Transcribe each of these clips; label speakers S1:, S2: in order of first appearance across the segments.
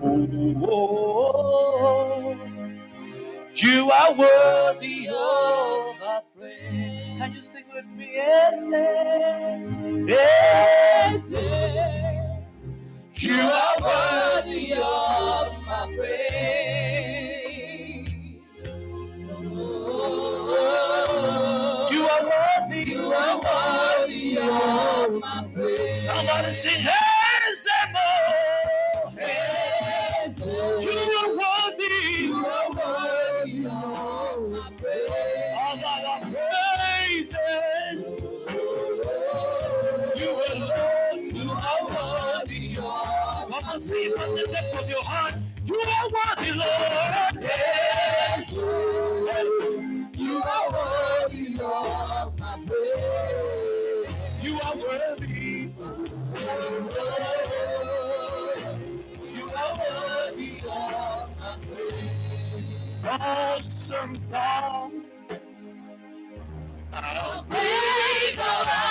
S1: Oh, you are worthy of our praise. Can you sing with me? Yes, yes, yes. You are worthy of my praise. Oh, you are worthy. You are worthy of my praise. Somebody sing, yes, Lord. Yes. You are worthy of my praise. You are worthy. You are worthy of my praise. Awesome God. I'll praise around.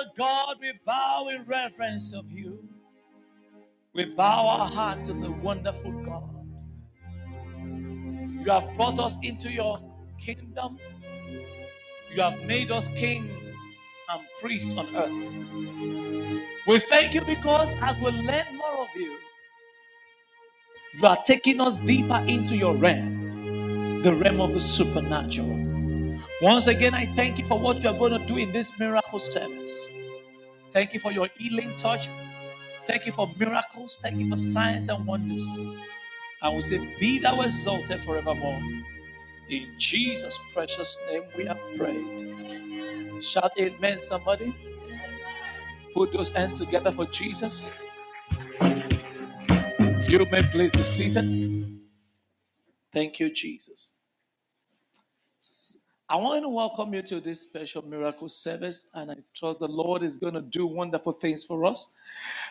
S1: Father God, we bow in reverence of you. We bow our heart to the wonderful God. You have brought us into your kingdom. You have made us kings and priests on earth. We thank you because as we learn more of you, you are taking us deeper into your realm, the realm of the supernatural. Once again, I thank you for what you are going to do in this miracle service. Thank you for your healing touch. Thank you for miracles. Thank you for signs and wonders. And we say, Be thou exalted forevermore. In Jesus' precious name we have prayed. Shout amen, somebody. Put those hands together for Jesus. You may please be seated. Thank you, Jesus. I want to welcome you to this special miracle service, and I trust the Lord is going to do wonderful things for us.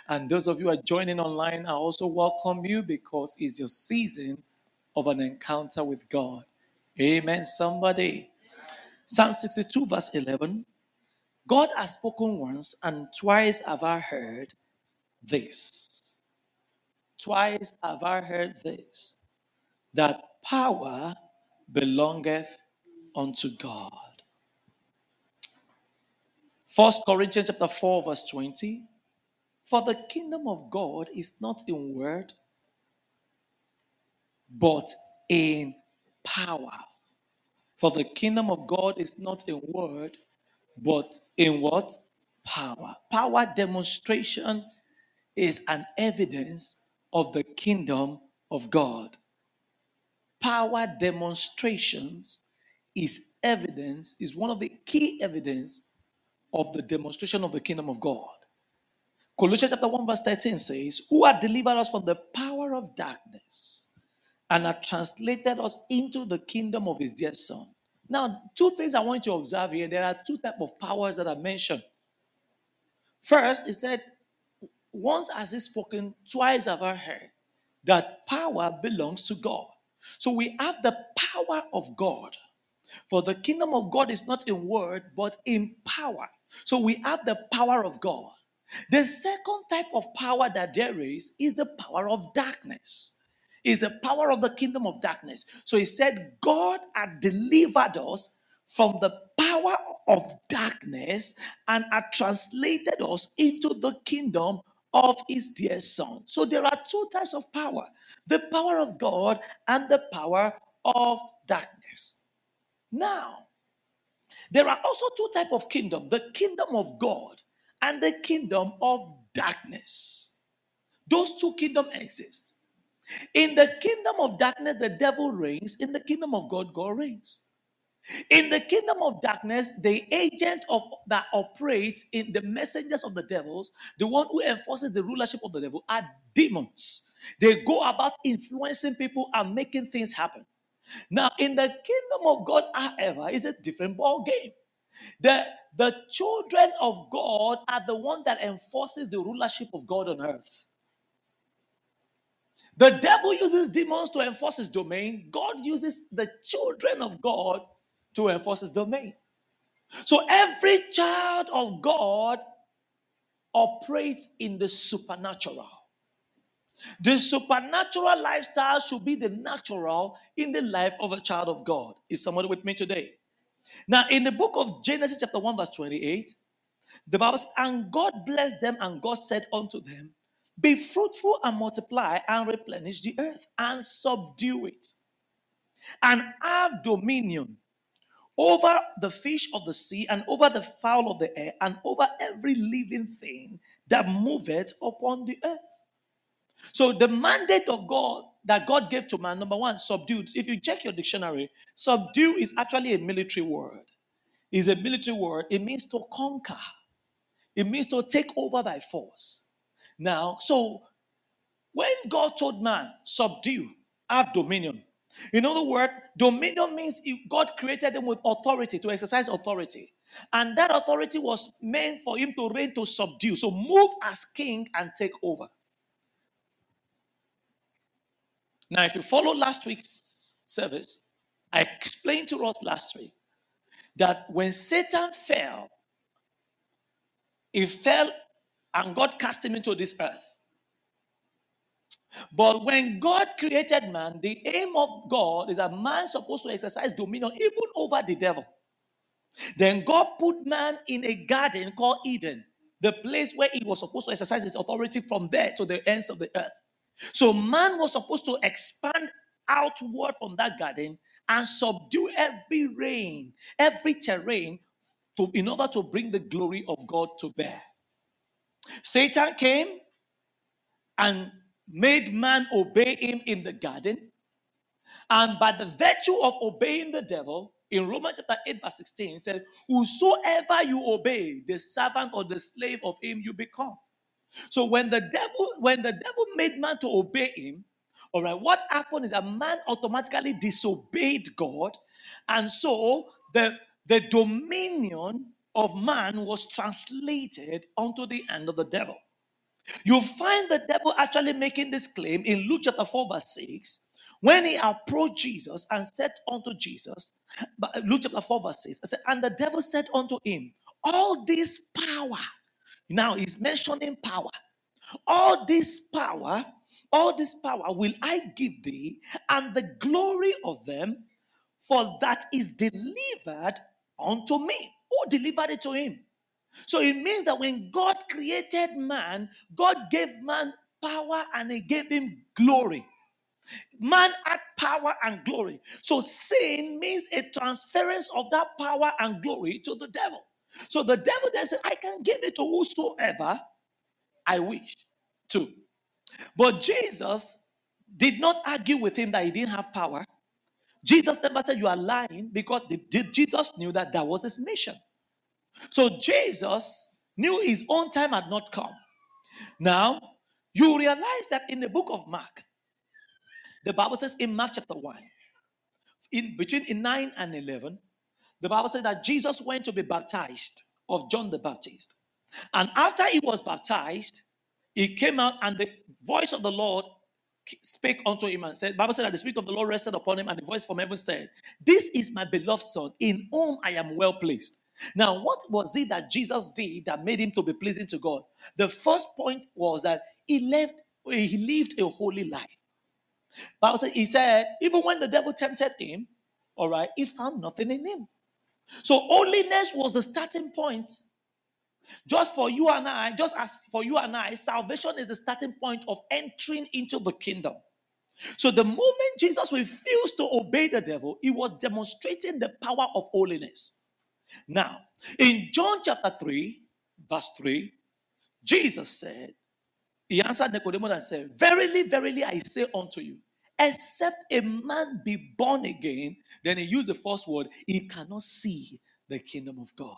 S1: And those of you who are joining online, I also welcome you because it's your season of an encounter with God. Amen, somebody. Psalm 62, verse 11 God has spoken once, and twice have I heard this. Twice have I heard this that power belongeth unto God. First Corinthians chapter 4, verse 20. For the kingdom of God is not in word, but in power. For the kingdom of God is not in word, but in what? Power. Power demonstration is an evidence of the kingdom of God. Power demonstrations is evidence, is one of the key evidence of the demonstration of the kingdom of God. Colossians chapter 1, verse 13 says, Who had delivered us from the power of darkness and had translated us into the kingdom of his dear son. Now, two things I want you to observe here. There are two types of powers that are mentioned. First, he said, Once has he spoken, twice have I heard that power belongs to God. So we have the power of God. For the kingdom of God is not in word, but in power. So we have the power of God. The second type of power that there is is the power of darkness. Is the power of the kingdom of darkness. So he said, God had delivered us from the power of darkness and had translated us into the kingdom of his dear son. So there are two types of power the power of God and the power of darkness. Now, there are also two types of kingdom the kingdom of God and the kingdom of darkness. Those two kingdoms exist. In the kingdom of darkness, the devil reigns. In the kingdom of God, God reigns. In the kingdom of darkness, the agent of that operates in the messengers of the devils, the one who enforces the rulership of the devil, are demons. They go about influencing people and making things happen. Now, in the kingdom of God, however, is a different ball game. The, the children of God are the one that enforces the rulership of God on earth. The devil uses demons to enforce his domain. God uses the children of God to enforce his domain. So every child of God operates in the supernatural. The supernatural lifestyle should be the natural in the life of a child of God. Is somebody with me today? Now, in the book of Genesis, chapter 1, verse 28, the Bible says, And God blessed them, and God said unto them, Be fruitful and multiply and replenish the earth and subdue it, and have dominion over the fish of the sea, and over the fowl of the air, and over every living thing that moveth upon the earth. So, the mandate of God that God gave to man, number one, subdued. If you check your dictionary, subdue is actually a military word. Is a military word. It means to conquer. It means to take over by force. Now, so when God told man, subdue, have dominion. In other words, dominion means God created them with authority to exercise authority. And that authority was meant for him to reign to subdue. So move as king and take over. Now, if you follow last week's service, I explained to us last week that when Satan fell, he fell and God cast him into this earth. But when God created man, the aim of God is that man supposed to exercise dominion even over the devil. Then God put man in a garden called Eden, the place where he was supposed to exercise his authority from there to the ends of the earth. So man was supposed to expand outward from that garden and subdue every rain, every terrain to, in order to bring the glory of God to bear. Satan came and made man obey him in the garden. And by the virtue of obeying the devil, in Romans chapter 8, verse 16, it says, Whosoever you obey, the servant or the slave of him you become. So when the devil, when the devil made man to obey him, all right, what happened is a man automatically disobeyed God, and so the the dominion of man was translated onto the hand of the devil. You find the devil actually making this claim in Luke chapter 4, verse 6, when he approached Jesus and said unto Jesus, but uh, Luke chapter 4, verse 6, I said, and the devil said unto him, All this power, now he's mentioning power, all this power, all this power will I give thee, and the glory of them, for that is delivered unto me. Who delivered it to him? So it means that when God created man, God gave man power and he gave him glory. Man had power and glory. So sin means a transference of that power and glory to the devil. So the devil then said, I can give it to whosoever I wish to. But Jesus did not argue with him that he didn't have power. Jesus never said you are lying because Jesus knew that that was his mission. So Jesus knew his own time had not come. Now, you realize that in the book of Mark, the Bible says in Mark chapter 1, in between in 9 and 11, the Bible says that Jesus went to be baptized of John the Baptist. And after he was baptized, he came out and the voice of the Lord spake unto him and said, Bible said that the Spirit of the Lord rested upon him, and the voice from heaven said, This is my beloved Son, in whom I am well pleased. Now, what was it that Jesus did that made him to be pleasing to God? The first point was that he left, he lived a holy life. Bible said, he said, even when the devil tempted him, all right, he found nothing in him. So holiness was the starting point. Just for you and I, just as for you and I, salvation is the starting point of entering into the kingdom. So the moment Jesus refused to obey the devil, he was demonstrating the power of holiness. Now, in John chapter 3, verse 3, Jesus said, He answered Nicodemus and said, Verily, verily, I say unto you, except a man be born again, then he used the first word, he cannot see the kingdom of God.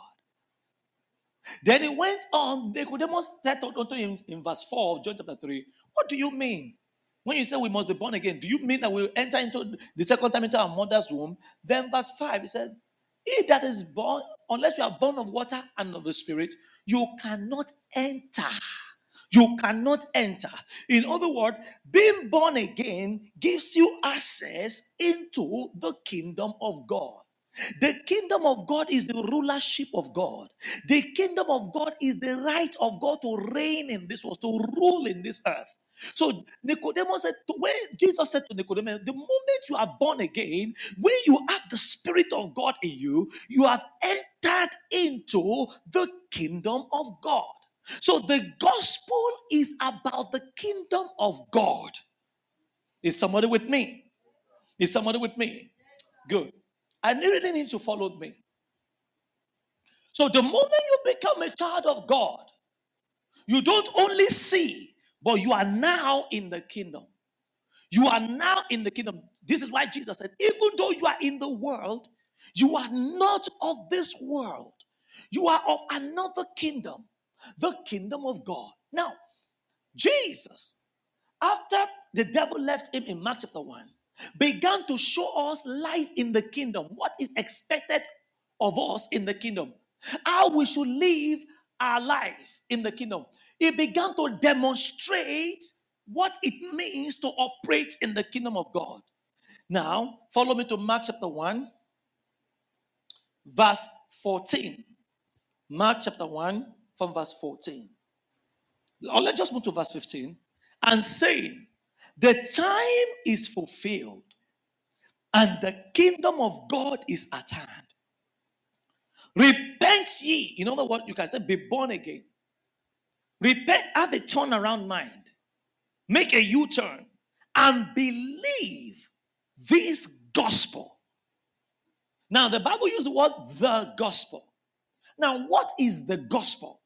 S1: Then he went on, Nicodemus said unto him in verse 4 of John chapter 3, What do you mean? When you say we must be born again, do you mean that we'll enter into the second time into our mother's womb? Then verse 5, he said, He that is born, unless you are born of water and of the spirit, you cannot enter. You cannot enter. In other words, being born again gives you access into the kingdom of God. The kingdom of God is the rulership of God. The kingdom of God is the right of God to reign in this world, to rule in this earth. So Nicodemus said, to- when Jesus said to Nicodemus, the moment you are born again, when you have the Spirit of God in you, you have entered into the kingdom of God. So the gospel is about the kingdom of God. Is somebody with me? Is somebody with me? Good. I really need to follow me. So the moment you become a child of God, you don't only see, but you are now in the kingdom. You are now in the kingdom. This is why Jesus said, even though you are in the world, you are not of this world. You are of another kingdom, the kingdom of God. Now, Jesus, after the devil left him in Mark chapter 1, began to show us life in the kingdom, what is expected of us in the kingdom, how we should live our life in the kingdom. He began to demonstrate what it means to operate in the kingdom of God. Now, follow me to Mark chapter 1, verse 14. Mark chapter 1, from verse 14. Or let's just move to verse 15. And saying, The time is fulfilled, and the kingdom of God is at hand. Repent ye. In other words, you can say, Be born again. Repent, have a turnaround mind, make a U turn, and believe this gospel. Now, the Bible used the word the gospel. Now, what is the gospel?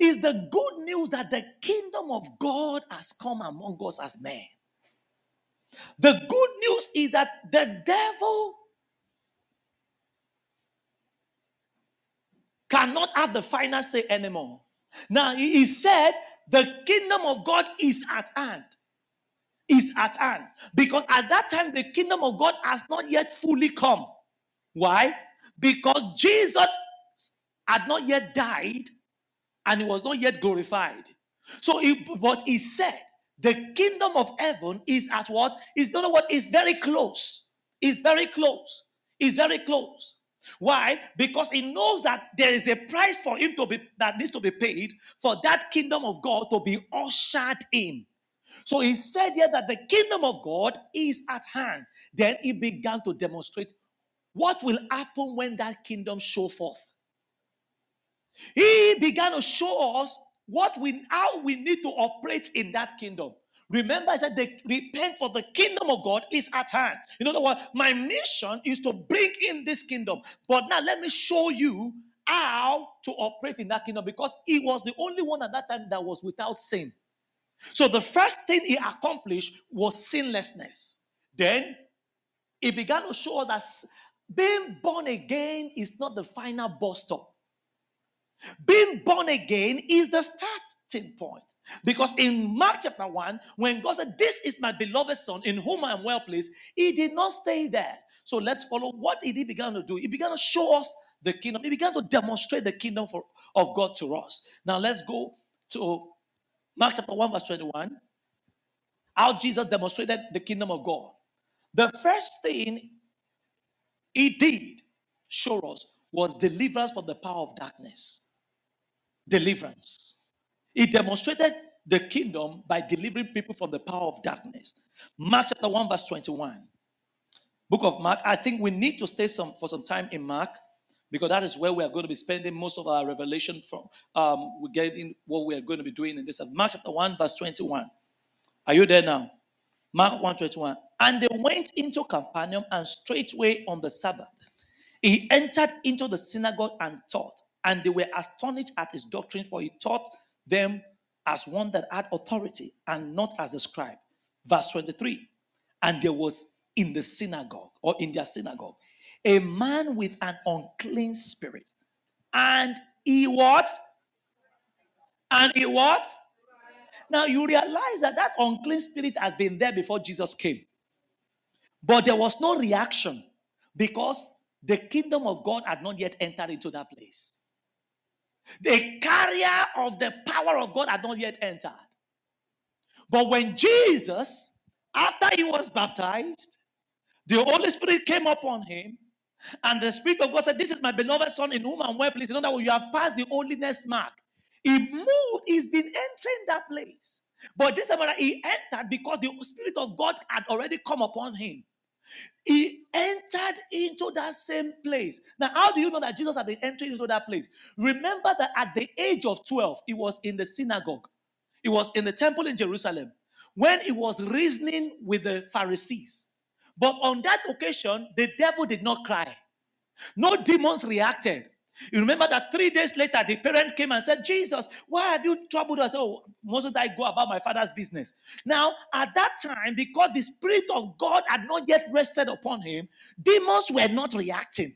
S1: Is the good news that the kingdom of God has come among us as men. The good news is that the devil cannot have the final say anymore. Now, he said the kingdom of God is at hand. Is at hand. Because at that time, the kingdom of God has not yet fully come. Why? Because Jesus had not yet died and he was not yet glorified. So, he, but he said, the kingdom of heaven is at what? Is not what is very close. Is very close. Is very close. Why? Because he knows that there is a price for him to be that needs to be paid for that kingdom of God to be ushered in. So he said here that the kingdom of God is at hand. Then he began to demonstrate what will happen when that kingdom show forth. He began to show us what we how we need to operate in that kingdom. Remember, I said, the, repent for the kingdom of God is at hand. In other words, my mission is to bring in this kingdom. But now let me show you how to operate in that kingdom because he was the only one at that time that was without sin. So the first thing he accomplished was sinlessness. Then he began to show us that being born again is not the final bus stop. Being born again is the starting point. Because in Mark chapter 1, when God said, This is my beloved son in whom I am well pleased, he did not stay there. So let's follow what did he began to do? He began to show us the kingdom. He began to demonstrate the kingdom for, of God to us. Now let's go to Mark chapter 1, verse 21. How Jesus demonstrated the kingdom of God. The first thing he did show us was deliverance from the power of darkness deliverance. He demonstrated the kingdom by delivering people from the power of darkness. Mark chapter 1, verse 21. Book of Mark. I think we need to stay some for some time in Mark because that is where we are going to be spending most of our revelation from. Um, we're getting what we are going to be doing in this. Mark chapter 1, verse 21. Are you there now? Mark 1 21. And they went into Capernaum, and straightway on the Sabbath, he entered into the synagogue and taught. And they were astonished at his doctrine, for he taught them as one that had authority and not as a scribe. Verse 23. And there was in the synagogue, or in their synagogue, a man with an unclean spirit. And he what? And he what? Now you realize that that unclean spirit has been there before Jesus came. But there was no reaction because the kingdom of God had not yet entered into that place. The carrier of the power of God had not yet entered. But when Jesus, after he was baptized, the Holy Spirit came upon him, and the Spirit of God said, This is my beloved Son in whom I'm well pleased. You know that you have passed the holiness mark. He moved, he's been entering that place. But this time he entered because the Spirit of God had already come upon him. He entered into that same place. Now, how do you know that Jesus had been entering into that place? Remember that at the age of 12, he was in the synagogue, he was in the temple in Jerusalem when he was reasoning with the Pharisees. But on that occasion, the devil did not cry. No demons reacted. You remember that three days later, the parent came and said, Jesus, why have you troubled us? Oh, mustn't I go about my father's business? Now, at that time, because the Spirit of God had not yet rested upon him, demons were not reacting.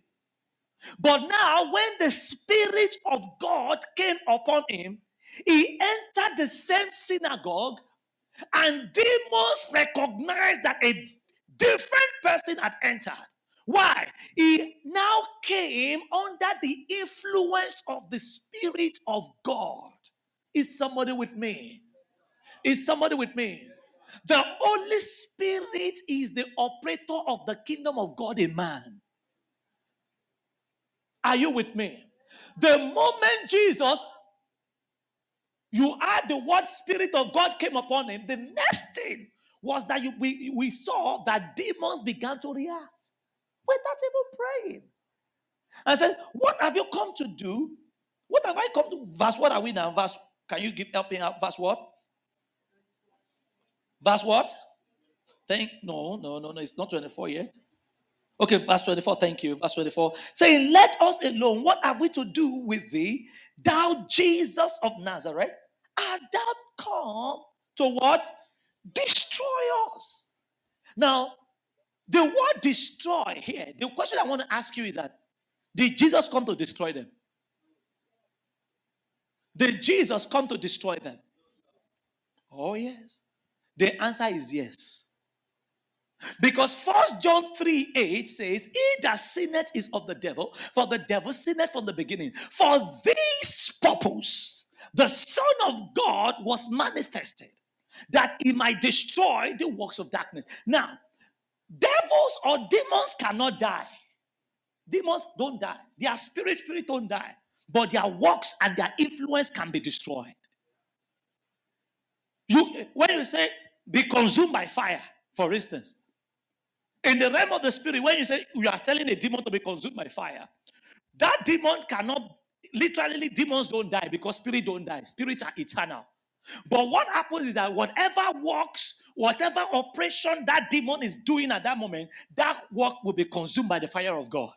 S1: But now, when the Spirit of God came upon him, he entered the same synagogue, and demons recognized that a different person had entered. Why? He now came under the influence of the Spirit of God. Is somebody with me? Is somebody with me? The Holy Spirit is the operator of the kingdom of God in man. Are you with me? The moment Jesus, you had the word Spirit of God came upon him, the next thing was that you, we, we saw that demons began to react without even praying. I said, What have you come to do? What have I come to? Verse what are we now? Verse, can you give help me out? Verse what? Verse what? Thank no, no, no, no, it's not 24 yet. Okay, verse 24, thank you. Verse 24. Saying, Let us alone. What have we to do with thee, thou Jesus of Nazareth? Art thou come to what? Destroy us. Now, the word destroy here, the question I want to ask you is that did Jesus come to destroy them? Did Jesus come to destroy them? Oh, yes. The answer is yes. Because First John 3 8 says, He that sinneth is of the devil, for the devil sinneth from the beginning. For this purpose, the Son of God was manifested, that he might destroy the works of darkness. Now, Devils or demons cannot die. Demons don't die. Their spirit, spirit don't die. But their works and their influence can be destroyed. You when you say be consumed by fire, for instance, in the realm of the spirit, when you say you are telling a demon to be consumed by fire, that demon cannot literally demons don't die because spirit don't die. Spirits are eternal. But what happens is that whatever works, whatever operation that demon is doing at that moment, that work will be consumed by the fire of God.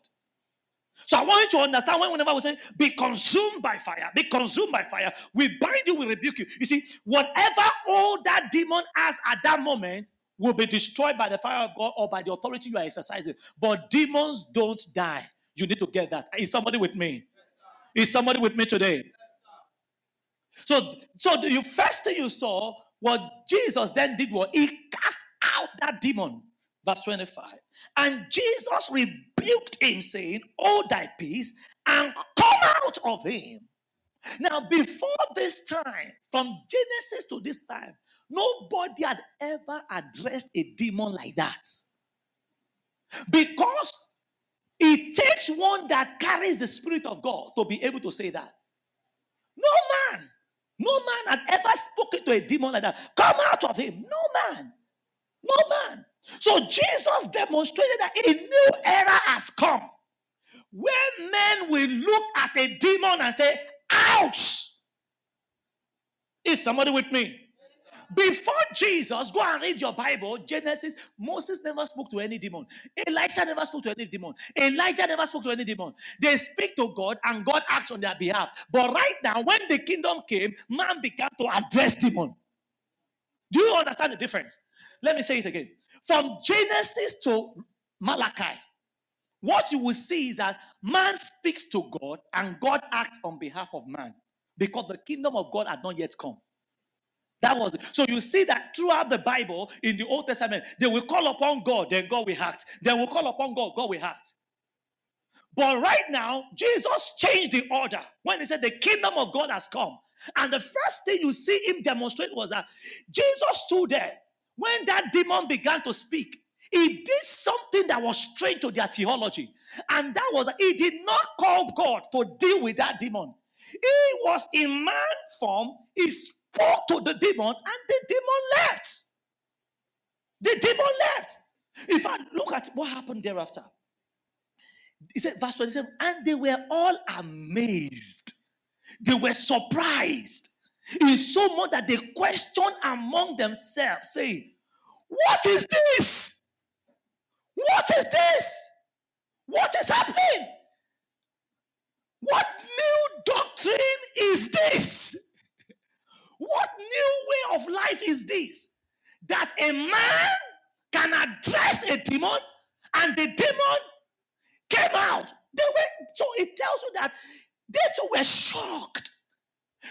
S1: So I want you to understand when whenever we say be consumed by fire, be consumed by fire, we bind you, we rebuke you. You see, whatever all that demon has at that moment will be destroyed by the fire of God or by the authority you are exercising. But demons don't die. You need to get that. Is somebody with me? Is somebody with me today? So, so the first thing you saw, what Jesus then did was he cast out that demon. Verse 25. And Jesus rebuked him, saying, Hold thy peace and come out of him. Now, before this time, from Genesis to this time, nobody had ever addressed a demon like that. Because it takes one that carries the Spirit of God to be able to say that. No man no man had ever spoken to a demon like that. Come out of him. No man. No man. So Jesus demonstrated that a new era has come where men will look at a demon and say, ouch. Is somebody with me? Before Jesus, go and read your Bible. Genesis, Moses never spoke to any demon. Elijah never spoke to any demon. Elijah never spoke to any demon. They speak to God and God acts on their behalf. But right now, when the kingdom came, man began to address demon. Do you understand the difference? Let me say it again. From Genesis to Malachi, what you will see is that man speaks to God and God acts on behalf of man because the kingdom of God had not yet come. That was it. So you see that throughout the Bible in the Old Testament, they will call upon God, then God will act. Then will call upon God, God will act. But right now, Jesus changed the order when he said the kingdom of God has come. And the first thing you see him demonstrate was that Jesus stood there when that demon began to speak. He did something that was strange to their theology. And that was he did not call God to deal with that demon. He was in man form. He spoke to the demon, and the demon left. The demon left. If I look at what happened thereafter, he said, verse 27, and they were all amazed. They were surprised. In so much that they questioned among themselves, saying, What is this? What is this? What is happening? What new doctrine is this? What new way of life is this? That a man can address a demon and the demon came out. They were so it tells you that they too were shocked.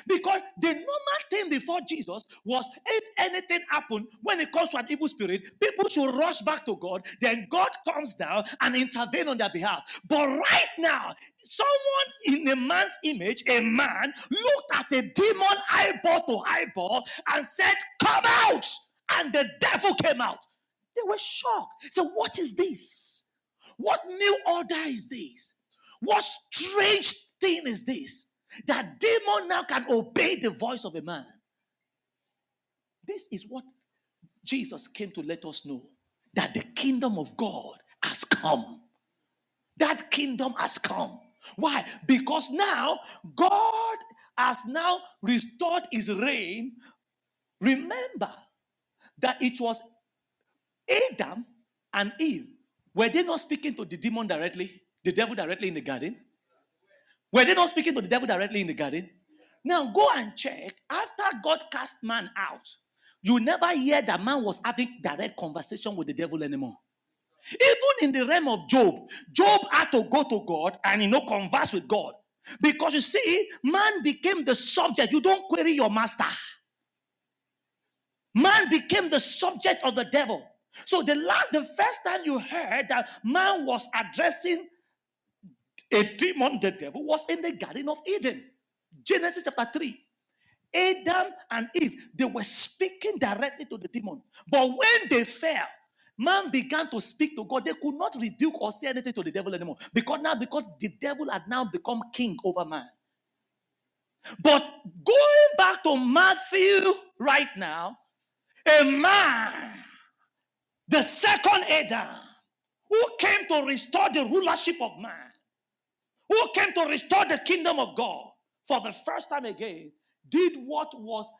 S1: Because the normal thing before Jesus was if anything happened when it comes to an evil spirit, people should rush back to God. Then God comes down and intervene on their behalf. But right now, someone in a man's image, a man, looked at a demon eyeball to eyeball and said, Come out! And the devil came out. They were shocked. So, what is this? What new order is this? What strange thing is this? That demon now can obey the voice of a man. This is what Jesus came to let us know that the kingdom of God has come. That kingdom has come. Why? Because now God has now restored his reign. Remember that it was Adam and Eve. Were they not speaking to the demon directly, the devil directly in the garden? Were they not speaking to the devil directly in the garden? Now go and check. After God cast man out, you never hear that man was having direct conversation with the devil anymore. Even in the realm of Job, Job had to go to God and you know converse with God. Because you see, man became the subject. You don't query your master. Man became the subject of the devil. So the last, the first time you heard that man was addressing a demon, the devil, was in the Garden of Eden. Genesis chapter 3. Adam and Eve, they were speaking directly to the demon. But when they fell, man began to speak to God. They could not rebuke or say anything to the devil anymore. Because now, because the devil had now become king over man. But going back to Matthew right now, a man, the second Adam, who came to restore the rulership of man, who came to restore the kingdom of God for the first time again, did what was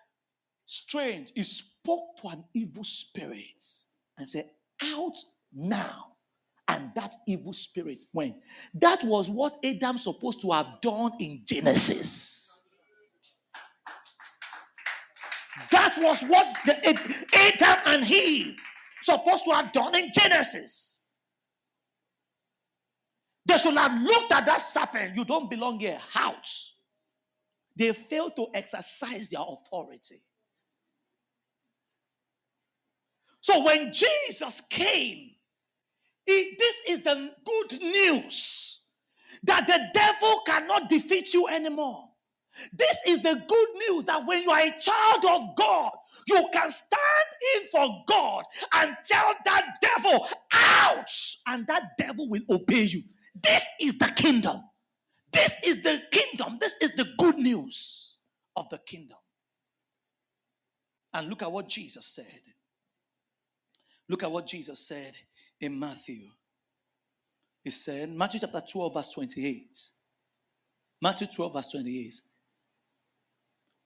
S1: strange. He spoke to an evil spirit and said, Out now. And that evil spirit went. That was what Adam supposed to have done in Genesis. That was what the, Adam and Eve supposed to have done in Genesis. They should have looked at that serpent. You don't belong here. House. They failed to exercise their authority. So when Jesus came, he, this is the good news that the devil cannot defeat you anymore. This is the good news that when you are a child of God, you can stand in for God and tell that devil, out, and that devil will obey you. This is the kingdom. This is the kingdom. This is the good news of the kingdom. And look at what Jesus said. Look at what Jesus said in Matthew. He said, Matthew chapter 12, verse 28. Matthew 12, verse 28.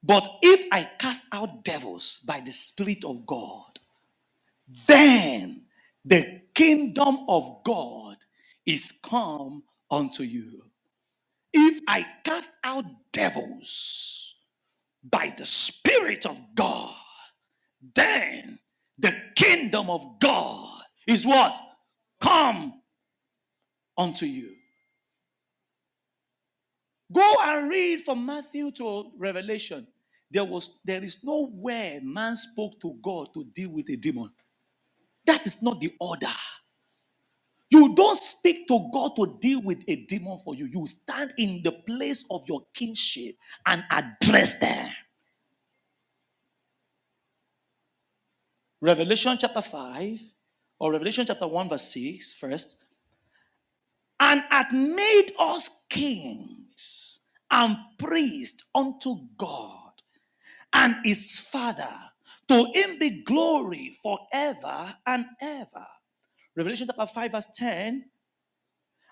S1: But if I cast out devils by the Spirit of God, then the kingdom of God is come unto you. If I cast out devils by the Spirit of God, then the kingdom of God is what? Come unto you. Go and read from Matthew to Revelation. There was there is nowhere man spoke to God to deal with a demon. That is not the order. You don't speak to God to deal with a demon for you. You stand in the place of your kinship and address them. Revelation chapter 5 or Revelation chapter 1, verse 6 first. And hath made us kings and priests unto God and his Father. To him be glory forever and ever. Revelation chapter 5, verse 10.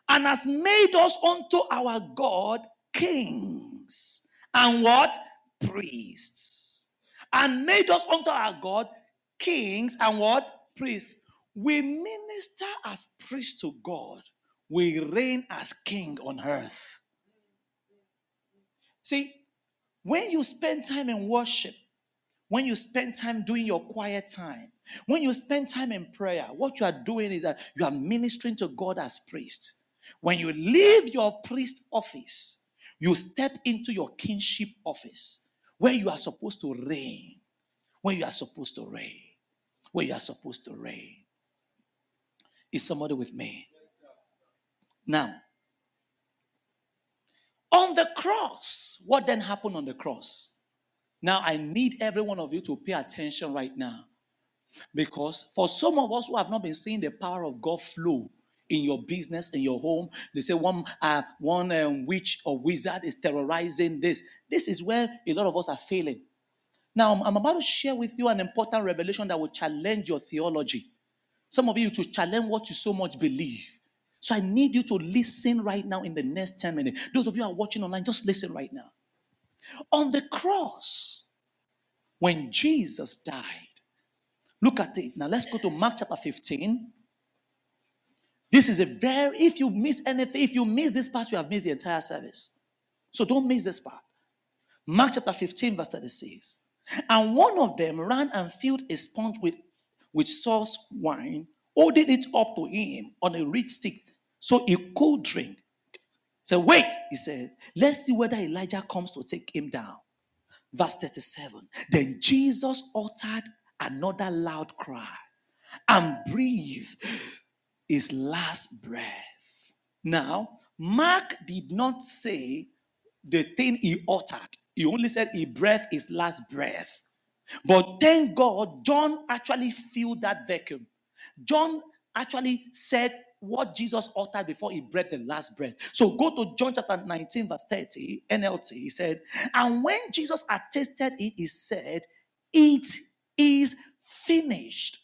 S1: And has made us unto our God kings and what? Priests. And made us unto our God kings and what? Priests. We minister as priests to God. We reign as king on earth. See, when you spend time in worship, when you spend time doing your quiet time, when you spend time in prayer, what you are doing is that you are ministering to God as priest. When you leave your priest office, you step into your kingship office where you are supposed to reign. Where you are supposed to reign. Where you are supposed to reign. Is somebody with me? Now, on the cross, what then happened on the cross? Now, I need every one of you to pay attention right now. Because for some of us who have not been seeing the power of God flow in your business, in your home, they say one uh, one um, witch or wizard is terrorizing this. This is where a lot of us are failing. Now, I'm, about to share with you an important revelation that will challenge your theology. Some of you to challenge what you so much believe. So I need you to listen right now in the next 10 minutes. Those of you who are watching online, just listen right now. On the cross, when Jesus died, look at it. Now let's go to Mark chapter 15. This is a very, if you miss anything, if you miss this part, you have missed the entire service. So don't miss this part. Mark chapter 15, verse 36. And one of them ran and filled a sponge with, with sauce wine, holding it up to him on a reed stick so he could drink. So wait, he said, let's see whether Elijah comes to take him down. Verse 37. Then Jesus uttered another loud cry and breathed his last breath. Now, Mark did not say the thing he uttered, he only said he breathed his last breath. But thank God, John actually filled that vacuum. John actually said what Jesus uttered before he breathed the last breath. So go to John chapter 19, verse 30, NLT. He said, And when Jesus had tasted it, he said, It is finished.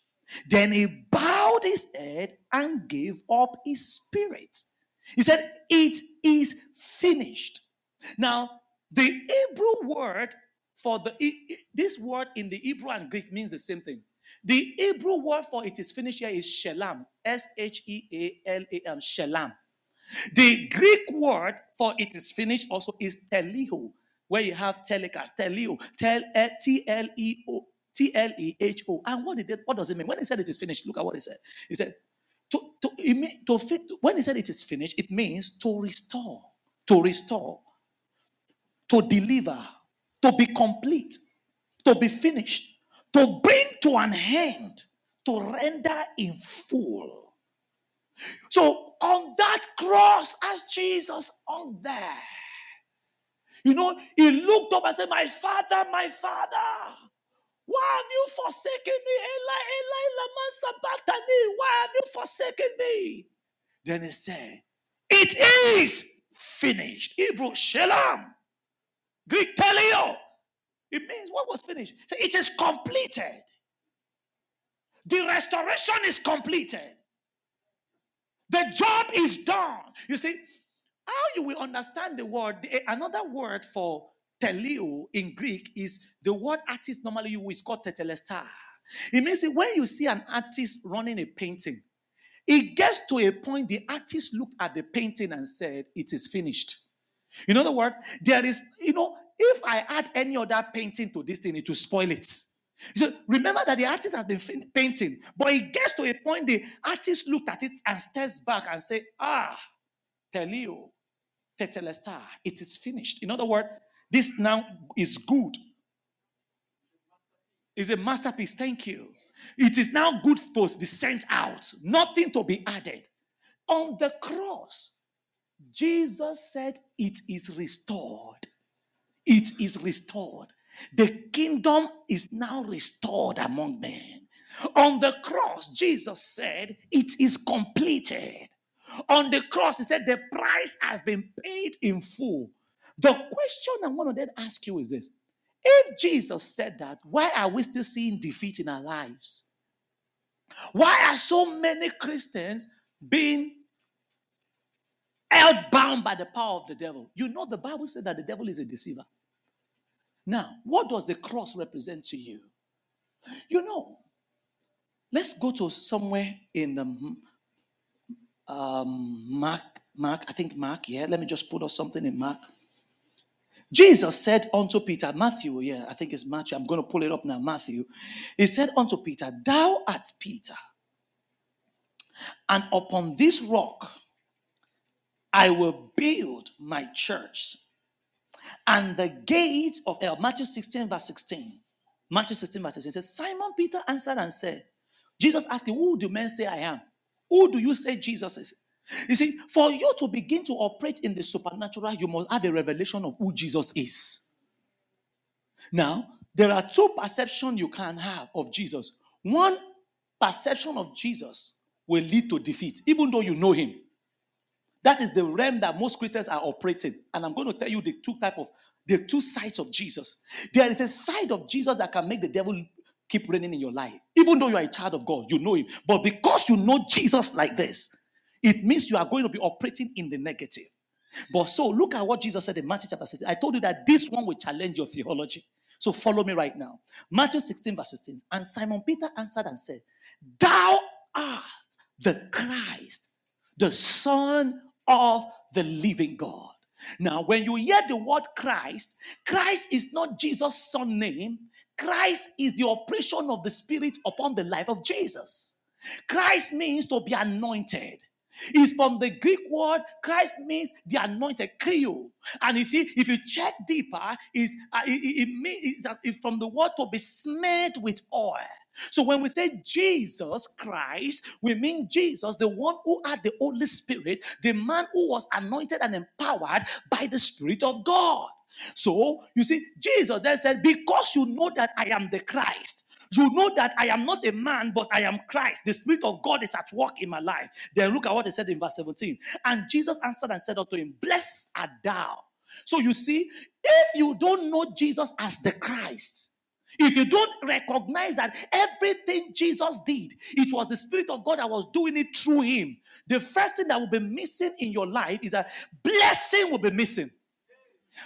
S1: Then he bowed his head and gave up his spirit. He said, It is finished. Now, the Hebrew word for the this word in the Hebrew and Greek means the same thing. The Hebrew word for it is finished here is shelam, S H E A L A M, shelam. The Greek word for it is finished also is teleo, where you have telecast, teleo, T L E O, T L E H O. And what did it, what does it mean? When he said it is finished, look at what he said. He said, to, to, to fit, when he said it is finished, it means to restore, to restore, to deliver, to be complete, to be finished, to bring to an end, to render in full. So on that cross, as Jesus on there, you know, he looked up and said, My father, my father, why have you forsaken me? Eli, Eli, lama sabachthani. Why have you forsaken me? Then he said, It is finished. Hebrew, shalom. Greek, teleo. It means what was finished. So it is completed. The restoration is completed. The job is done. You see, how you will understand the word, another word for teleo in Greek is the word artist normally you called tetelestai. It means that when you see an artist running a painting, it gets to a point the artist looked at the painting and said, It is finished. In other words, there is, you know, if I add any other painting to this thing, it will spoil it. So remember that the artist has been painting, but it gets to a point the artist looked at it and steps back and say, Ah, Teleo, Tetelestai, it is finished. In other words, this now is good. It's a masterpiece. Thank you. It is now good for to be sent out, nothing to be added. On the cross, Jesus said, It is restored. It is restored. The kingdom is now restored among men. On the cross, Jesus said, It is completed. On the cross, he said, The price has been paid in full. The question I want to then ask you is this If Jesus said that, why are we still seeing defeat in our lives? Why are so many Christians being held bound by the power of the devil? You know, the Bible said that the devil is a deceiver. Now, what does the cross represent to you? You know, let's go to somewhere in the um, Mark, Mark, I think Mark, yeah, let me just put up something in Mark. Jesus said unto Peter, Matthew, yeah, I think it's Matthew, I'm going to pull it up now, Matthew. He said unto Peter, Thou art Peter, and upon this rock I will build my church, and the gates of hell. Matthew 16, verse 16. Matthew 16, verse 16 says, Simon Peter answered and said, Jesus asked him, Who do men say I am? Who do you say Jesus is? You see, for you to begin to operate in the supernatural, you must have a revelation of who Jesus is. Now, there are two perceptions you can have of Jesus. One perception of Jesus will lead to defeat, even though you know him. That is the realm that most Christians are operating. And I'm going to tell you the two type of the two sides of Jesus. There is a side of Jesus that can make the devil keep reigning in your life. Even though you are a child of God, you know him. But because you know Jesus like this, it means you are going to be operating in the negative. But so look at what Jesus said in Matthew chapter 16. I told you that this one will challenge your theology. So follow me right now. Matthew 16, verse 16. And Simon Peter answered and said, Thou art the Christ, the Son of the living God. Now, when you hear the word Christ, Christ is not Jesus' son name. Christ is the operation of the Spirit upon the life of Jesus. Christ means to be anointed is from the Greek word Christ means the anointed chrio. And if you if you check deeper, is uh, it, it, means it's from the word to be smeared with oil. So when we say Jesus Christ, we mean Jesus, the one who had the Holy Spirit, the man who was anointed and empowered by the Spirit of God. So you see, Jesus then said, Because you know that I am the Christ, you know that I am not a man, but I am Christ. The Spirit of God is at work in my life. Then look at what he said in verse 17. And Jesus answered and said unto him, Blessed art thou. So you see, if you don't know Jesus as the Christ, if you don't recognize that everything Jesus did, it was the Spirit of God that was doing it through him, the first thing that will be missing in your life is that blessing will be missing.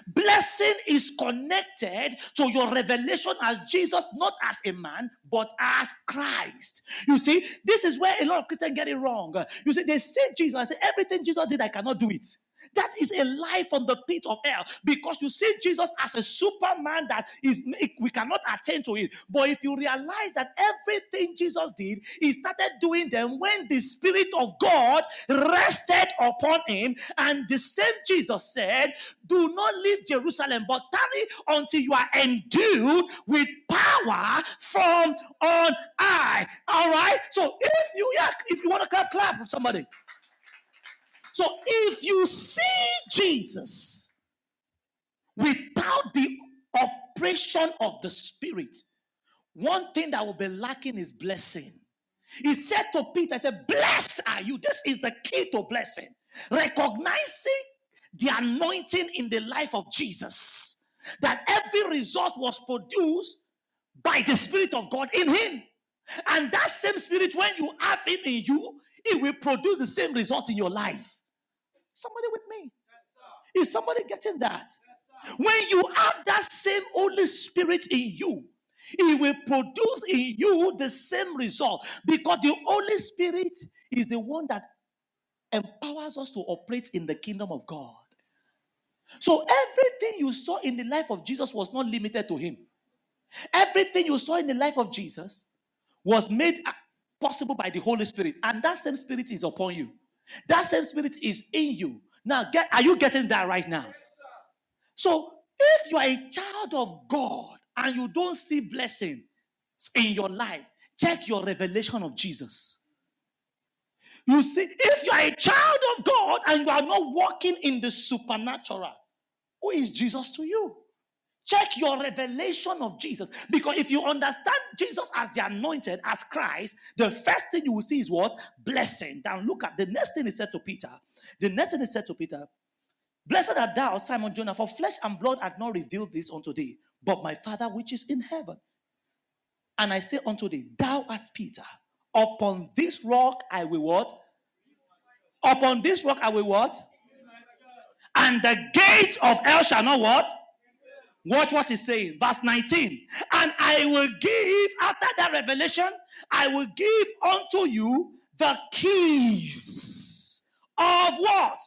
S1: Blessing is connected to your revelation as Jesus, not as a man, but as Christ. You see, this is where a lot of Christians get it wrong. You see, they say Jesus, I say everything Jesus did, I cannot do it. That is a lie from the pit of hell because you see Jesus as a superman that is we cannot attain to it. But if you realize that everything Jesus did, he started doing them when the Spirit of God rested upon him, and the same Jesus said, Do not leave Jerusalem, but tarry until you are endued with power from on high. All right. So if you if you want to clap, clap with somebody. So if you see Jesus without the operation of the Spirit, one thing that will be lacking is blessing. He said to Peter, I said, Blessed are you. This is the key to blessing. Recognizing the anointing in the life of Jesus. That every result was produced by the Spirit of God in him. And that same Spirit, when you have Him in you, it will produce the same result in your life. Somebody with me? Is somebody getting that? When you have that same Holy Spirit in you, it will produce in you the same result because the Holy Spirit is the one that empowers us to operate in the kingdom of God. So everything you saw in the life of Jesus was not limited to him. Everything you saw in the life of Jesus was made possible by the Holy Spirit, and that same spirit is upon you. That same spirit is in you. Now, get are you getting that right now? So, if you are a child of God and you don't see blessing in your life, check your revelation of Jesus. You see, if you are a child of God and you are not walking in the supernatural, who is Jesus to you? Check your revelation of Jesus. Because if you understand Jesus as the anointed, as Christ, the first thing you will see is what? Blessing. Now look at the next thing he said to Peter. The next thing he said to Peter, Blessed art thou, Simon Jonah, for flesh and blood had not revealed this unto thee, but my Father which is in heaven. And I say unto thee, Thou art Peter. Upon this rock I will what? Upon this rock I will what? And the gates of hell shall not what? Watch what he's saying. Verse 19. And I will give, after that revelation, I will give unto you the keys of what?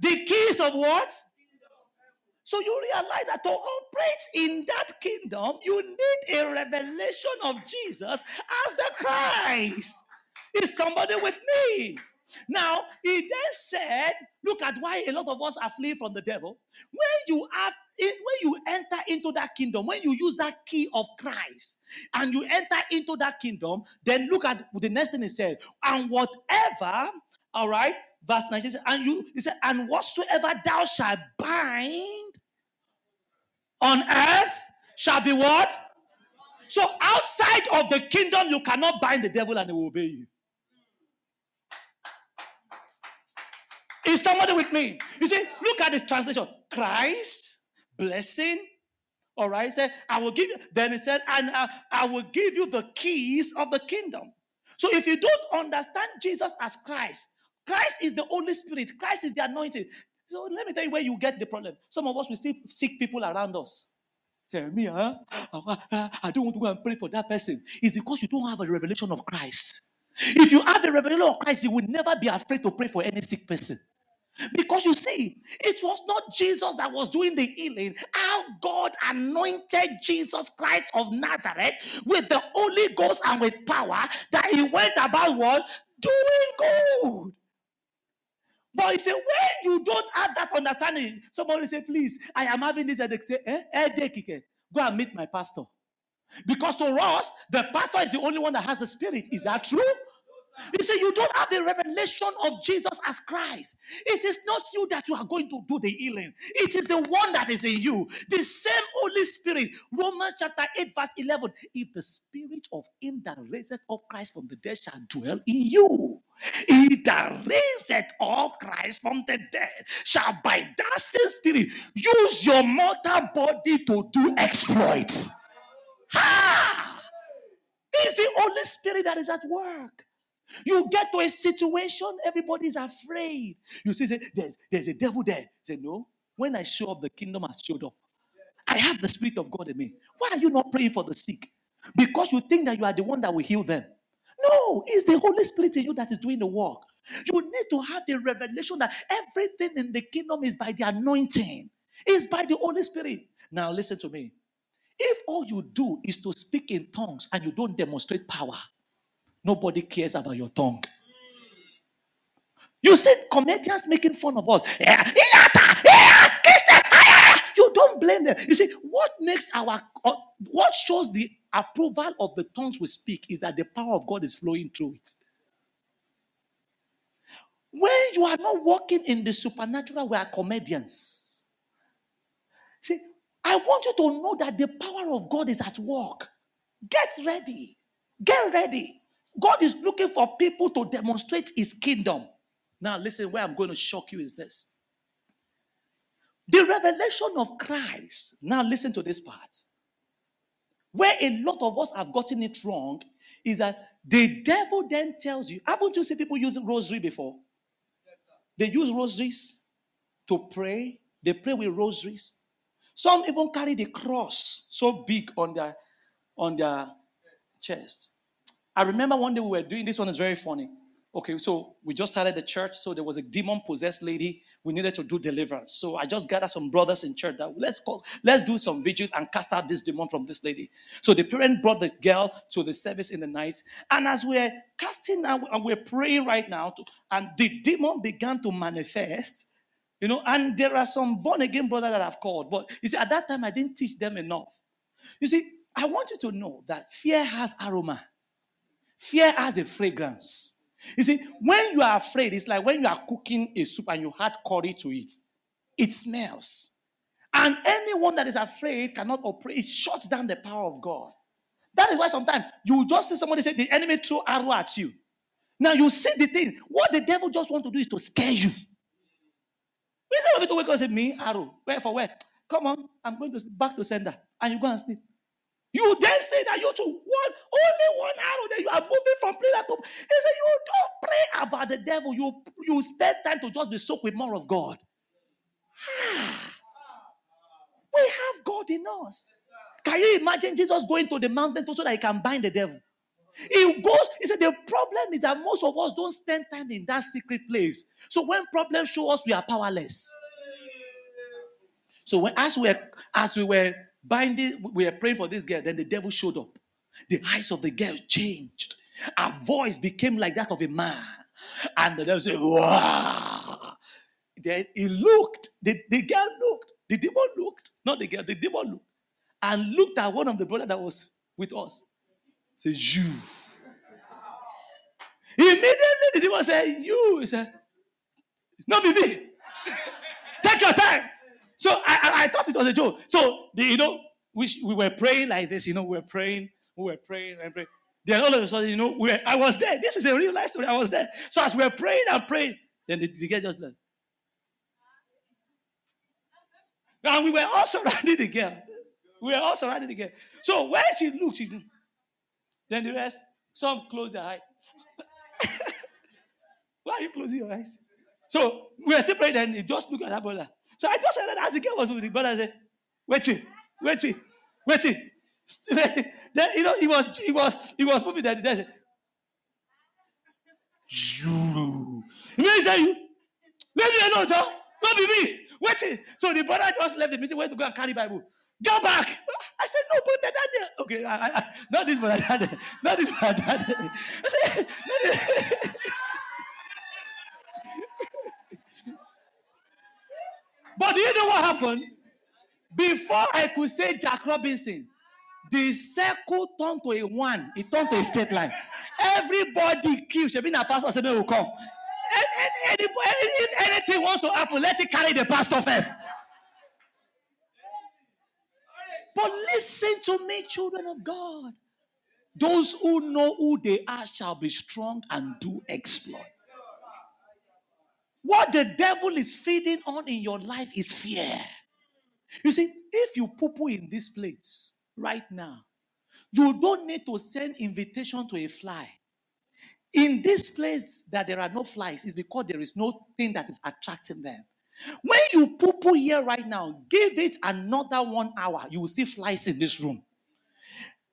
S1: The keys of what? So you realize that to operate in that kingdom, you need a revelation of Jesus as the Christ. Is somebody with me? Now, he then said, look at why a lot of us are fleeing from the devil. When you have when you enter into that kingdom, when you use that key of Christ and you enter into that kingdom, then look at the next thing he said, and whatever, all right, verse 19, and you he said, and whatsoever thou shalt bind on earth shall be what? So outside of the kingdom, you cannot bind the devil and he will obey you. Is somebody with me? You see, look at this translation Christ, blessing. All right, he said, I will give you, then he said, and uh, I will give you the keys of the kingdom. So if you don't understand Jesus as Christ, Christ is the Holy Spirit, Christ is the anointing. So let me tell you where you get the problem. Some of us will see sick people around us. Tell me, huh? I don't want to go and pray for that person. It's because you don't have a revelation of Christ. If you have a revelation of Christ, you will never be afraid to pray for any sick person. Because you see, it was not Jesus that was doing the healing. How God anointed Jesus Christ of Nazareth with the Holy Ghost and with power that he went about what? Doing good. But he said, when you don't have that understanding, somebody say, please, I am having this headache. Say, eh? Headache. Go and meet my pastor. Because to us, the pastor is the only one that has the spirit. Is that true? You see, you don't have the revelation of Jesus as Christ. It is not you that you are going to do the healing, it is the one that is in you. The same Holy Spirit. Romans chapter 8, verse 11. If the spirit of him that raised up Christ from the dead shall dwell in you, he that raised up Christ from the dead shall by that same spirit use your mortal body to do exploits. Ha! It's the Holy Spirit that is at work. You get to a situation, everybody's afraid. You see, say, there's, there's a devil there. Say, no. When I show up, the kingdom has showed up. I have the Spirit of God in me. Why are you not praying for the sick? Because you think that you are the one that will heal them. No, it's the Holy Spirit in you that is doing the work. You need to have the revelation that everything in the kingdom is by the anointing, is by the Holy Spirit. Now, listen to me. If all you do is to speak in tongues and you don't demonstrate power, Nobody cares about your tongue. You see comedians making fun of us. Eh, eh, eh, you don't blame them. You see, what makes our uh, what shows the approval of the tongues we speak is that the power of God is flowing through it. When you are not walking in the supernatural, we are comedians. See, I want you to know that the power of God is at work. Get ready. Get ready. God is looking for people to demonstrate his kingdom. Now, listen, where I'm going to shock you is this the revelation of Christ. Now, listen to this part. Where a lot of us have gotten it wrong is that the devil then tells you, haven't you seen people using rosary before? They use rosaries to pray. They pray with rosaries. Some even carry the cross so big on their on their chest. I remember one day we were doing this one is very funny. Okay, so we just started the church, so there was a demon possessed lady. We needed to do deliverance. So I just gathered some brothers in church that let's call, let's do some vigil and cast out this demon from this lady. So the parent brought the girl to the service in the night, and as we're casting out and we're praying right now, to, and the demon began to manifest. You know, and there are some born again brothers that I've called, but you see, at that time I didn't teach them enough. You see, I want you to know that fear has aroma, fear has a fragrance. You see, when you are afraid, it's like when you are cooking a soup and you add curry to it, it smells. And anyone that is afraid cannot operate, it shuts down the power of God. That is why sometimes you just see somebody say the enemy throw arrow at you. Now you see the thing. What the devil just want to do is to scare you. Instead of it to wake up and say, Me, arrow. Where for where? Come on, I'm going to back to sender. And you go and sleep. You then say that you to one, only one arrow that you are moving from prayer to. He said, You don't pray about the devil. You, you spend time to just be soaked with more of God. we have God in us. Can you imagine Jesus going to the mountain so that he can bind the devil? He goes, he said, the problem is that most of us don't spend time in that secret place. So when problems show us, we are powerless. So when as we as we were binding, we were praying for this girl, then the devil showed up. The eyes of the girl changed. Her voice became like that of a man. And the devil said, Wow. Then he looked, the, the girl looked, the demon looked, not the girl, the demon looked, and looked at one of the brother that was with us. Says, You. Immediately the demon said, You. He said, No, me. Take your time. So I, I, I, thought it was a joke. So the, you know, we, we were praying like this, you know, we were praying, we were praying and praying. Then all of a sudden, you know, we were, I was there. This is a real life story. I was there. So as we were praying and praying, then the, the girl just left. And we were also surrounding the girl. We were all surrounding the girl. So when she looked, she then the rest, some close their eyes. Why are you closing your eyes? So we were still praying, and he just looked at that brother. So I just said that as the girl was moving. the brother, said, waiting, waiting, waiting. then you know he was he was he was moving there. Then you he said you leave me alone, John. Not be me. Waiting. So the brother just left the meeting, went to go and carry Bible. Go back. I said, no, but that, that, okay, I, I, not this, but that, not this, that. I said, But you know what happened? Before I could say Jack Robinson, the circle turned to a one. It turned to a straight line. Everybody queued. Should be a pastor said, will come. If anything wants to happen, let it carry the pastor first. But listen to me, children of God. Those who know who they are shall be strong and do exploit. What the devil is feeding on in your life is fear. You see, if you poo poo in this place right now, you don't need to send invitation to a fly. In this place that there are no flies is because there is no thing that is attracting them. When you poo poo here right now, give it another one hour, you will see flies in this room.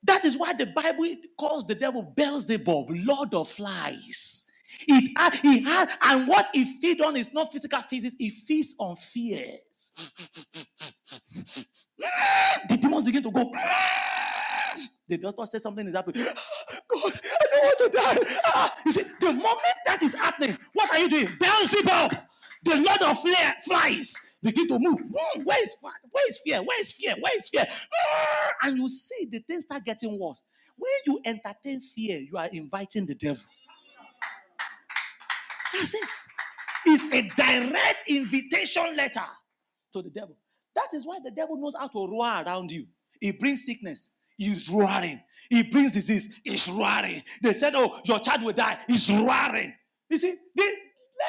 S1: That is why the Bible calls the devil Beelzebub, Lord of Flies. It had, he had, and what he feeds on is not physical physics, he feeds on fears. the demons begin to go. The doctor says something is happening. God, I don't want to die. Ah, you see, the moment that is happening, what are you doing? Beelzebub, the Lord of flies, begin to move. Where is where is fear? Where is fear? Where is fear? And you see the things start getting worse. When you entertain fear, you are inviting the devil. That's it. It's a direct invitation letter to the devil. That is why the devil knows how to roar around you. He brings sickness. He's roaring. He brings disease. He's roaring. They said, Oh, your child will die. He's roaring. You see, they,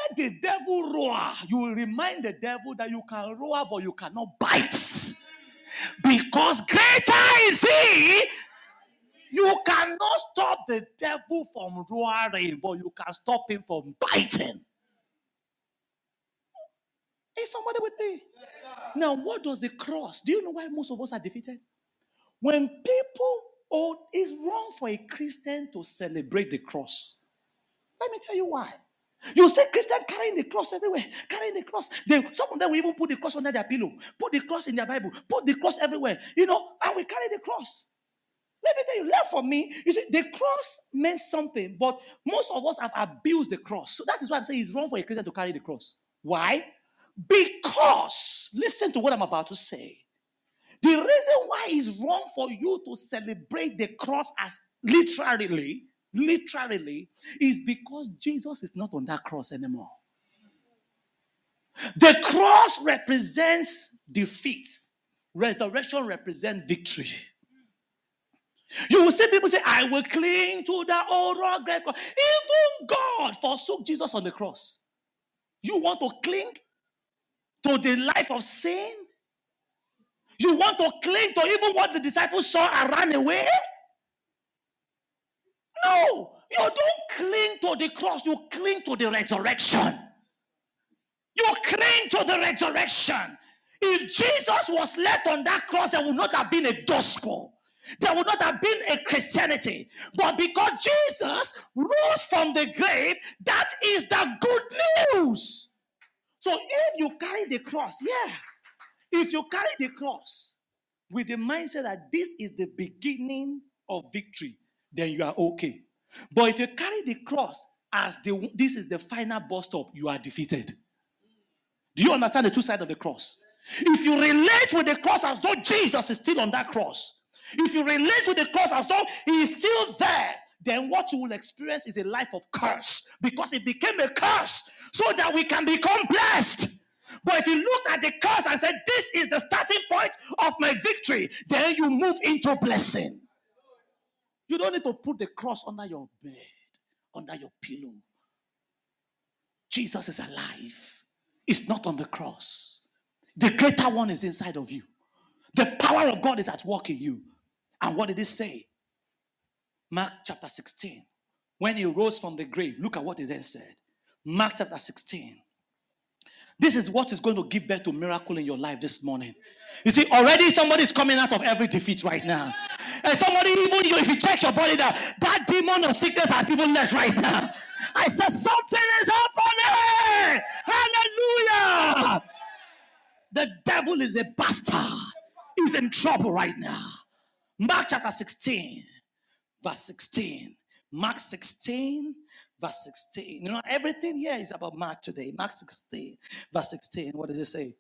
S1: let the devil roar. You will remind the devil that you can roar, but you cannot bite. Because greater is he You cannot stop the devil from roaring, but you can stop him from biting. Is somebody with me? Now, what does the cross? Do you know why most of us are defeated? When people, oh, it's wrong for a Christian to celebrate the cross. Let me tell you why. You see Christian carrying the cross everywhere, carrying the cross. They, some of them will even put the cross under their pillow, put the cross in their Bible, put the cross everywhere, you know, and we carry the cross. Let me tell you, left for me, you see, the cross meant something, but most of us have abused the cross. So that is why I'm saying it's wrong for a Christian to carry the cross. Why? Because, listen to what I'm about to say. The reason why it's wrong for you to celebrate the cross as literally, literally, is because Jesus is not on that cross anymore. The cross represents defeat, resurrection represents victory. You will see people say, I will cling to the old rock. Even God forsook Jesus on the cross. You want to cling to the life of sin? You want to cling to even what the disciples saw and ran away? No, you don't cling to the cross, you cling to the resurrection. You cling to the resurrection. If Jesus was left on that cross, there would not have been a gospel. There would not have been a Christianity. But because Jesus rose from the grave, that is the good news. So if you carry the cross, yeah, if you carry the cross with the mindset that this is the beginning of victory, then you are okay. But if you carry the cross as the this is the final bus stop, you are defeated. Do you understand the two sides of the cross? If you relate with the cross as though Jesus is still on that cross, if you relate with the cross as though he is still there, then what you will experience is a life of curse because it became a curse so that we can become blessed. But if you look at the curse and say, This is the starting point of my victory, then you move into blessing. You don't need to put the cross under your bed, under your pillow. Jesus is alive, it's not on the cross. The greater one is inside of you. The power of God is at work in you. And what did he say? Mark chapter 16. When he rose from the grave, look at what he then said. Mark chapter 16. This is what is going to give birth to miracle in your life this morning. You see, already somebody is coming out of every defeat right now. And somebody, even you, if you check your body now, that demon of sickness has even left right now. I said, something is happening. Hallelujah. The devil is a bastard. He's in trouble right now. Mark chapter 16, verse 16. Mark 16, verse 16. You know, everything here is about Mark today. Mark 16, verse 16. What does it say?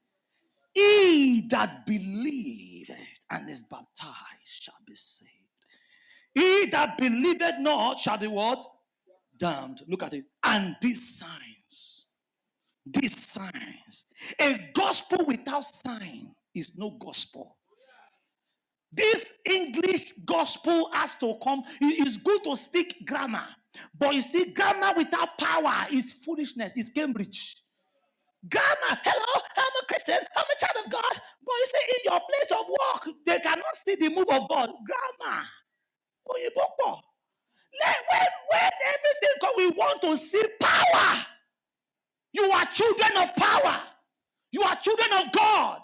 S1: He that believeth and is baptized shall be saved. He that believeth not shall be what? Damned. Look at it. And these signs, these signs, a gospel without sign is no gospel. This English gospel has to come. It's good to speak grammar, but you see, grammar without power is foolishness, it's Cambridge. Grammar, hello, I'm a Christian, I'm a child of God. But you see, in your place of work, they cannot see the move of God. Grammar. When, when, when everything comes, we want to see power. You are children of power. You are children of God.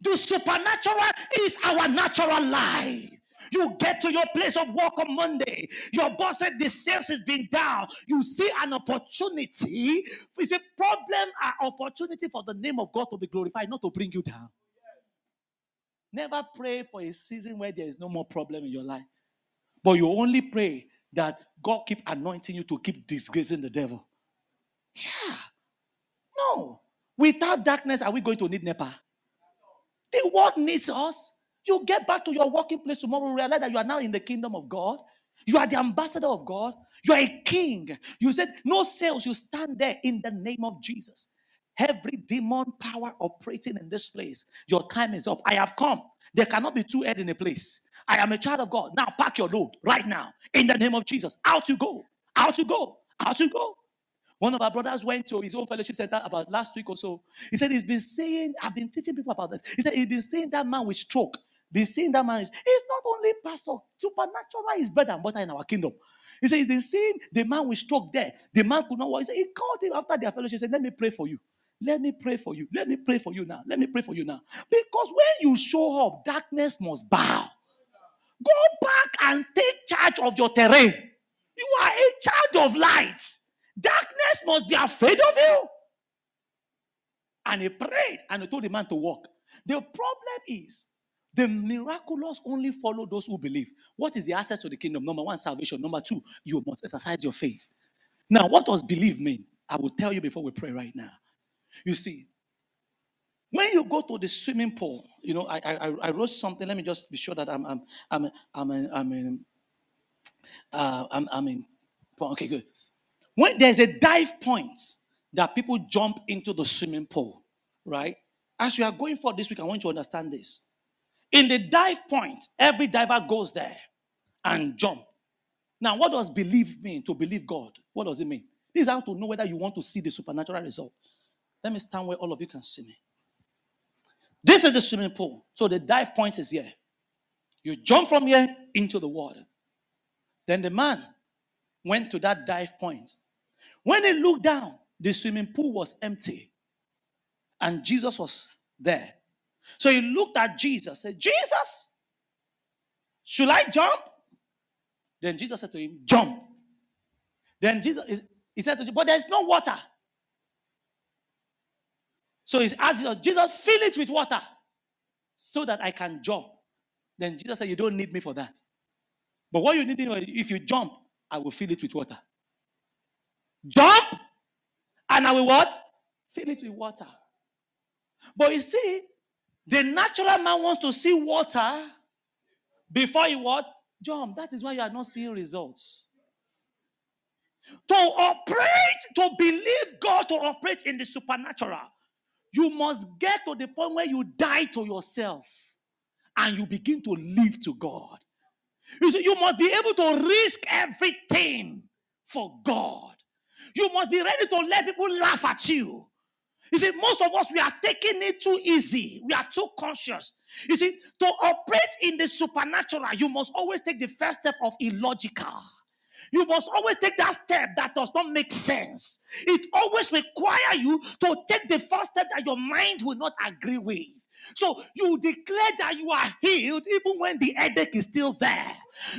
S1: The supernatural is our natural life. You get to your place of work on Monday. Your boss said the sales has been down. You see an opportunity. It's a problem, an opportunity for the name of God to be glorified, not to bring you down. Never pray for a season where there is no more problem in your life. But you only pray that God keep anointing you to keep disgracing the devil. Yeah. No. Without darkness, are we going to need NEPA? The world needs us. You get back to your working place tomorrow, realize that you are now in the kingdom of God. You are the ambassador of God. You are a king. You said, No sales, you stand there in the name of Jesus. Every demon power operating in this place, your time is up. I have come. There cannot be two head in a place. I am a child of God. Now pack your load right now in the name of Jesus. Out you go. Out you go. Out you go. One of our brothers went to his own fellowship center about last week or so. He said he's been saying, I've been teaching people about this. He said he's been saying that man with stroke been seeing that man it's not only pastor, supernatural is bread and butter in our kingdom. He said, he's been scene, the man with stroke there. The man could not walk. He said, he called him after their fellowship. He said, Let me pray for you. Let me pray for you. Let me pray for you now. Let me pray for you now. Because when you show up, darkness must bow. Go back and take charge of your terrain. You are in charge of light. Darkness must be afraid of you. And he prayed and he told the man to walk. The problem is the miraculous only follow those who believe. What is the access to the kingdom? Number one, salvation. Number two, you must exercise your faith. Now, what does believe mean? I will tell you before we pray right now. You see, when you go to the swimming pool, you know, I I, I wrote something. Let me just be sure that I'm I'm I'm I'm in, I'm in, uh, I'm, I'm in. Okay, good. When there's a dive point that people jump into the swimming pool, right? As you are going for this week, I want you to understand this. In the dive point, every diver goes there and jump. Now, what does believe mean? To believe God. What does it mean? This is how to know whether you want to see the supernatural result. Let me stand where all of you can see me. This is the swimming pool. So the dive point is here. You jump from here into the water. Then the man went to that dive point. When he looked down, the swimming pool was empty and Jesus was there. So he looked at Jesus, said, Jesus, should I jump? Then Jesus said to him, Jump. Then Jesus, he said to him, But there's no water. So he asked Jesus, Jesus, fill it with water so that I can jump. Then Jesus said, You don't need me for that. But what you need, is if you jump, I will fill it with water. Jump, and I will what? Fill it with water. But you see, the natural man wants to see water before he what? Jump. That is why you are not seeing results. To operate, to believe God to operate in the supernatural, you must get to the point where you die to yourself and you begin to live to God. You see, you must be able to risk everything for God. You must be ready to let people laugh at you. You see, most of us, we are taking it too easy. We are too conscious. You see, to operate in the supernatural, you must always take the first step of illogical. You must always take that step that does not make sense. It always requires you to take the first step that your mind will not agree with. So you declare that you are healed even when the headache is still there.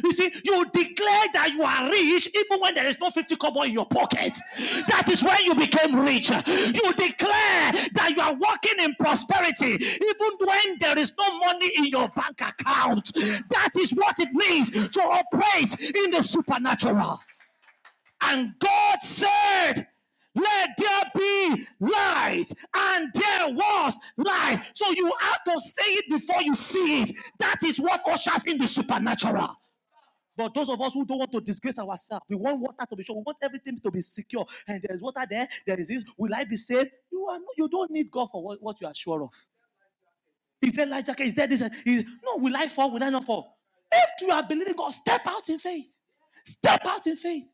S1: You see, you declare that you are rich even when there is no 50 kobo in your pocket. That is when you became rich. You declare that you are walking in prosperity even when there is no money in your bank account. That is what it means to operate in the supernatural. And God said, let there be light, and there was light. So you have to say it before you see it. That is what ushers in the supernatural. But those of us who don't want to disgrace ourselves, we want water to be sure, we want everything to be secure. And there's water there, there is this. Will I be saved? You are not, you don't need God for what, what you are sure of. Is there light jacket? Is there this? Is, no, will I fall? Will I not fall? If you are believing God, step out in faith. Step out in faith.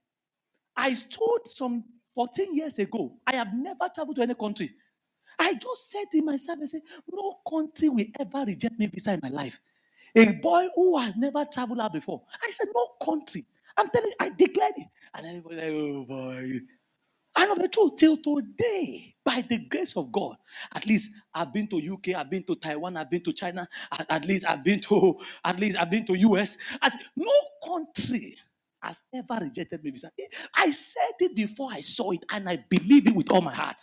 S1: I stood some 14 years ago. I have never traveled to any country. I just said to myself, I said, no country will ever reject me in my life. A boy who has never traveled out before. I said, no country. I'm telling you, I declared it. And everybody like, oh boy. And of the truth, till today, by the grace of God, at least I've been to UK, I've been to Taiwan, I've been to China, at, at least I've been to, at least I've been to US. As no country has ever rejected me. I said it before I saw it, and I believe it with all my heart.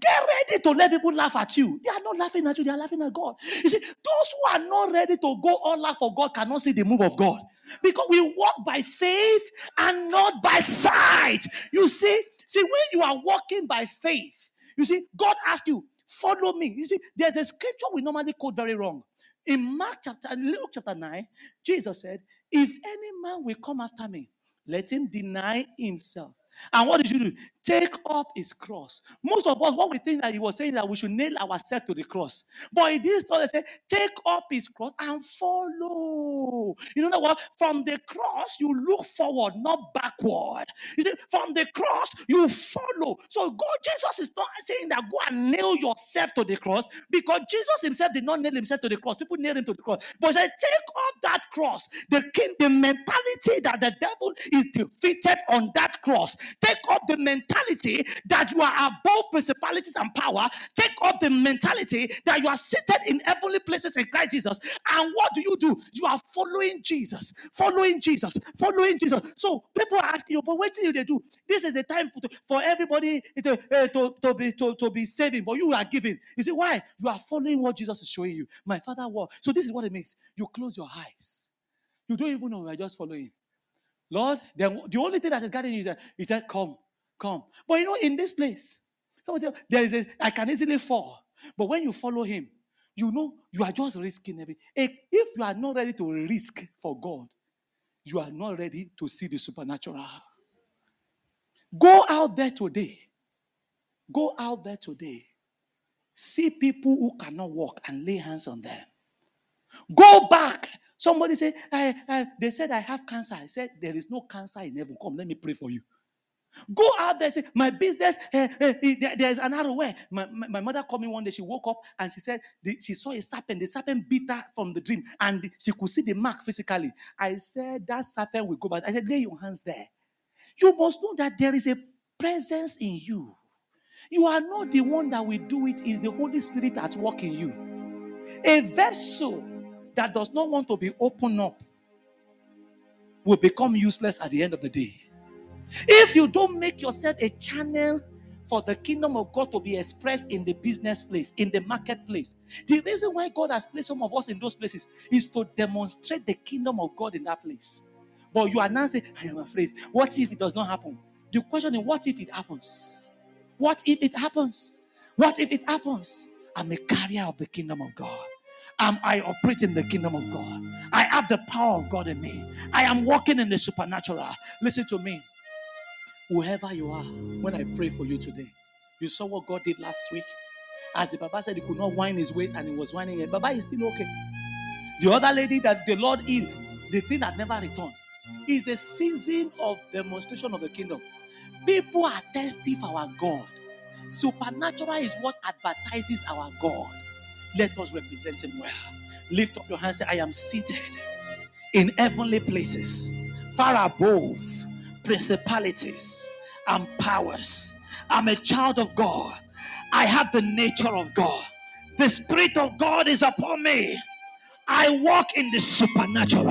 S1: Get ready to let people laugh at you. They are not laughing at you, they are laughing at God. You see, those who are not ready to go all laugh for God cannot see the move of God. Because we walk by faith and not by sight. You see, see, when you are walking by faith, you see, God asks you, follow me. You see, there's a scripture we normally quote very wrong. In Mark chapter, Luke chapter 9, Jesus said, If any man will come after me, let him deny himself And what did you do? Take up his cross. Most of us, what we think that he was saying that we should nail ourselves to the cross. But in this story, say, take up his cross and follow. You know what? From the cross, you look forward, not backward. You see, from the cross, you follow. So God, Jesus is not saying that go and nail yourself to the cross because Jesus himself did not nail himself to the cross. People nailed him to the cross. But he said, take up that cross. The king, the mentality that the devil is defeated on that cross. Take up the mentality that you are above principalities and power. Take up the mentality that you are seated in heavenly places in Christ Jesus. And what do you do? You are following Jesus, following Jesus, following Jesus. So people are asking you, but what do they do? This is the time for, for everybody to, uh, to, to, be, to, to be saving, but you are giving. You see, why? You are following what Jesus is showing you. My father what? So this is what it means. You close your eyes. You don't even know you are just following. Lord, then the only thing that is guiding you is that Come, come. But you know, in this place, there is a I can easily fall. But when you follow him, you know you are just risking everything. If you are not ready to risk for God, you are not ready to see the supernatural. Go out there today. Go out there today. See people who cannot walk and lay hands on them. Go back Somebody said, I, I, they said I have cancer. I said, there is no cancer in heaven. Come, let me pray for you. Go out there, say, my business, uh, uh, there, there's another way. My, my, my, mother called me one day. She woke up and she said the, she saw a serpent. The serpent bit her from the dream and she could see the mark physically. I said, that serpent will go back. I said, lay your hands there. You must know that there is a presence in you. You are not the one that will do it, it, is the Holy Spirit at work in you. A vessel that does not want to be opened up will become useless at the end of the day. If you don't make yourself a channel for the kingdom of God to be expressed in the business place, in the marketplace, the reason why God has placed some of us in those places is to demonstrate the kingdom of God in that place. But you are now saying, I am afraid. What if it does not happen? The question is, what if it happens? What if it happens? What if it happens? I'm a carrier of the kingdom of God. Am I operating the kingdom of God? I have the power of God in me. I am walking in the supernatural. Listen to me. Whoever you are, when I pray for you today, you saw what God did last week. As the Baba said he could not wind his waist and he was winding it. Baba is still okay. The other lady that the Lord healed, the thing that never returned, is a season of demonstration of the kingdom. People are thirsty for our God. Supernatural is what advertises our God. Let us represent him well. Lift up your hands say, I am seated in heavenly places, far above principalities and powers. I'm a child of God. I have the nature of God. The Spirit of God is upon me. I walk in the supernatural.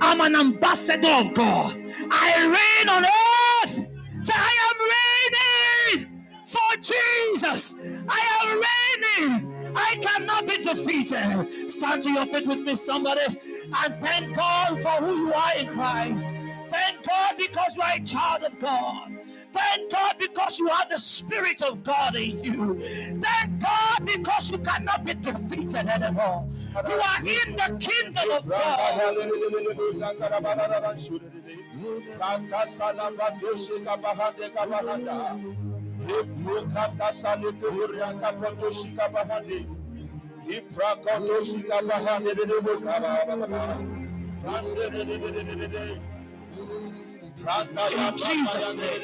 S1: I'm an ambassador of God. I reign on earth. Say, I am reigning for Jesus. I am reigning I cannot be defeated. Stand to your feet with me, somebody, and thank God for who you are in Christ. Thank God because you are a child of God. Thank God because you have the Spirit of God in you. Thank God because you cannot be defeated anymore. You are in the kingdom of God. In Jesus' name.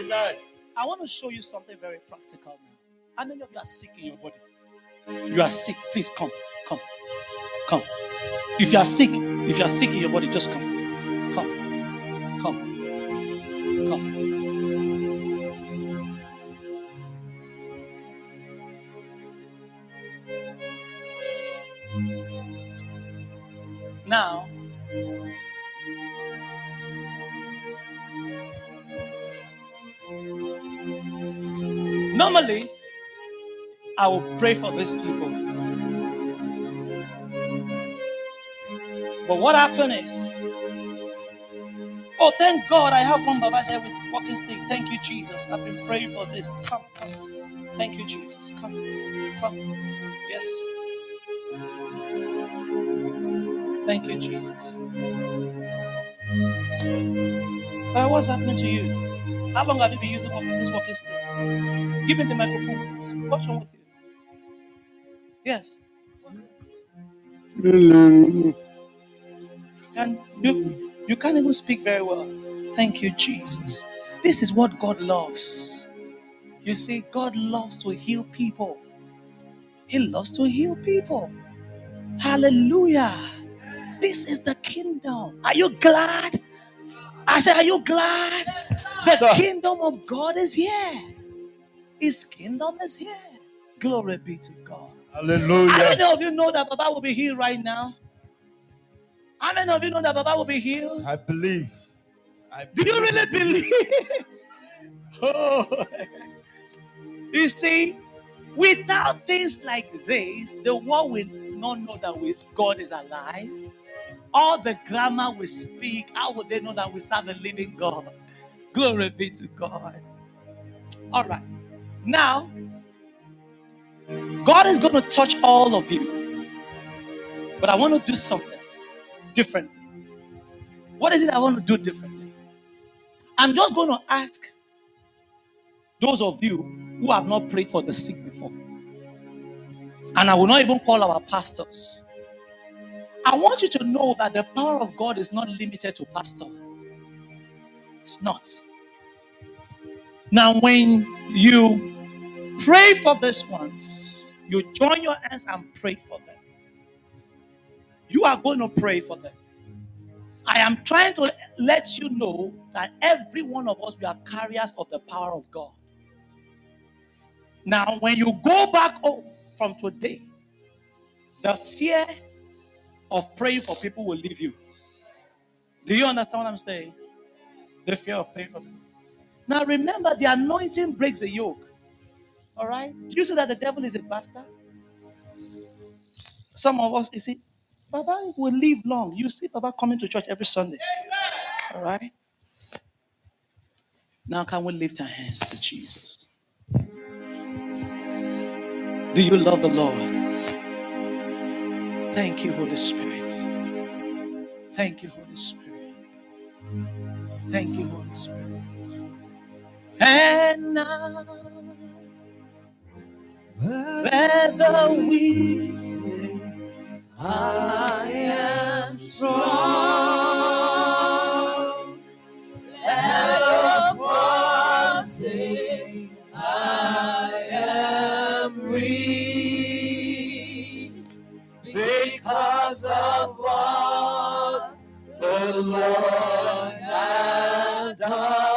S1: Amen. I want to show you something very practical now. How many of you are sick in your body? You are sick. Please come. Come. Come. If you are sick, if you are sick in your body, just come. Come. Come. Come. Now, normally, I will pray for these people. But what happened is, oh, thank God I have one Baba there with walking stick. Thank you, Jesus. I've been praying for this. Come, come. Thank you, Jesus. Come, come. Yes. Thank you, Jesus. Uh, what's happening to you? How long have you been using this walking stick? Give me the microphone, please. What's wrong with you? Yes. And you, you can't even speak very well. Thank you, Jesus. This is what God loves. You see, God loves to heal people. He loves to heal people. Hallelujah. This is the kingdom. Are you glad? I said, Are you glad? The kingdom of God is here. His kingdom is here. Glory be to God.
S2: Hallelujah.
S1: How many of you know that Baba will be healed right now? How many of you know that Baba will be healed?
S2: I believe.
S1: I Do you really believe? oh. You see, without things like this, the world will not know that God is alive. All the grammar we speak, how would they know that we serve a living God? Glory be to God. All right. Now, God is going to touch all of you. But I want to do something differently. What is it I want to do differently? I'm just going to ask those of you who have not prayed for the sick before. And I will not even call our pastors. I want you to know that the power of God is not limited to pastor. It's not. Now, when you pray for these ones, you join your hands and pray for them. You are going to pray for them. I am trying to let you know that every one of us, we are carriers of the power of God. Now, when you go back home from today, the fear of praying for people will leave you. Do you understand what I'm saying? The fear of praying for people. Now, remember, the anointing breaks the yoke. All right? Do you see that the devil is a bastard? Some of us, you see, Baba will live long. You see Baba coming to church every Sunday. All right? Now, can we lift our hands to Jesus? Do you love the Lord? Thank you, Holy Spirit. Thank you, Holy Spirit. Thank you, Holy Spirit. And now, let the weak say, I am strong. Because of what the Lord has done.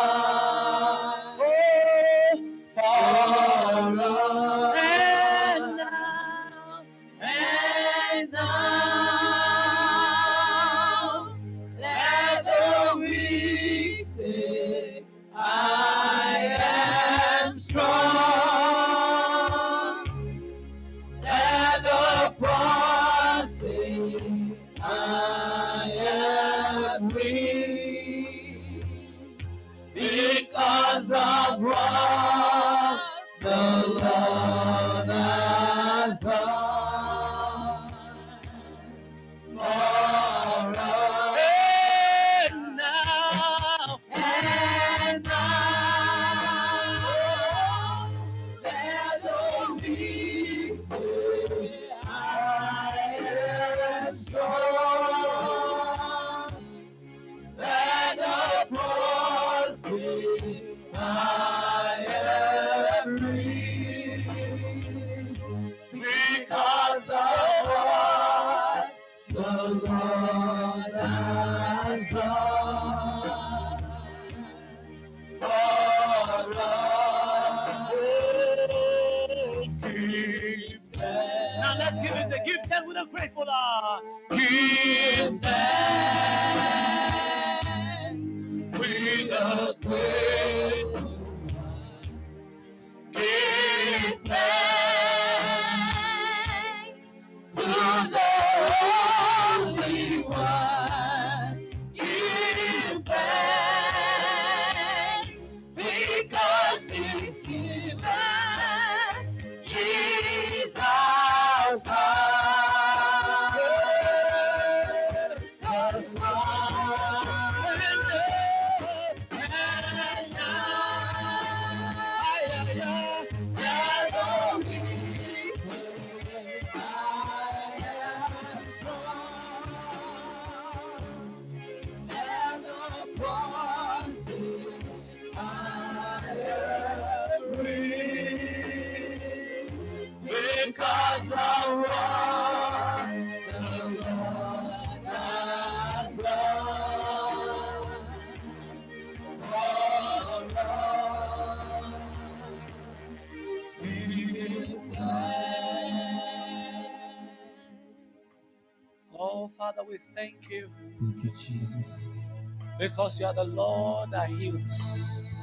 S1: Because you are the Lord that heals.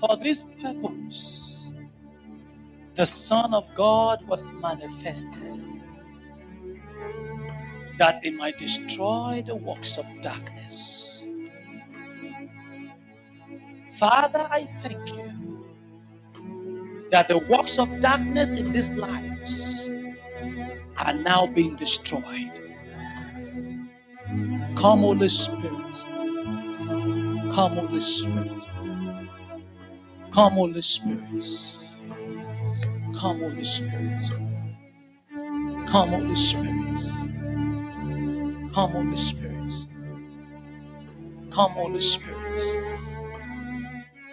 S1: For this purpose, the Son of God was manifested that it might destroy the works of darkness. Father, I thank you that the works of darkness in these lives are now being destroyed. Come, Holy Spirit. Come, Holy Spirit. Come, Holy Spirit. Come, Holy Spirit. Come, Holy Spirit. Come, Holy Spirit. Come, Holy Spirit.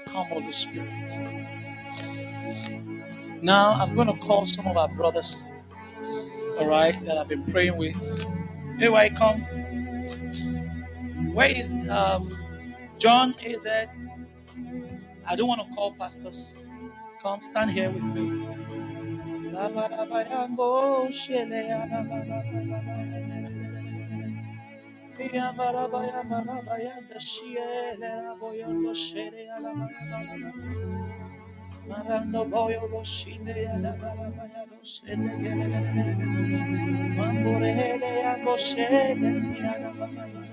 S1: Come, Holy Spirit. Now I'm going to call some of our brothers, all right, that I've been praying with. Hey, why come? Where is um, John AZ? I don't want to call pastors. Come stand here with me. Marando boyo ya la ya ya la.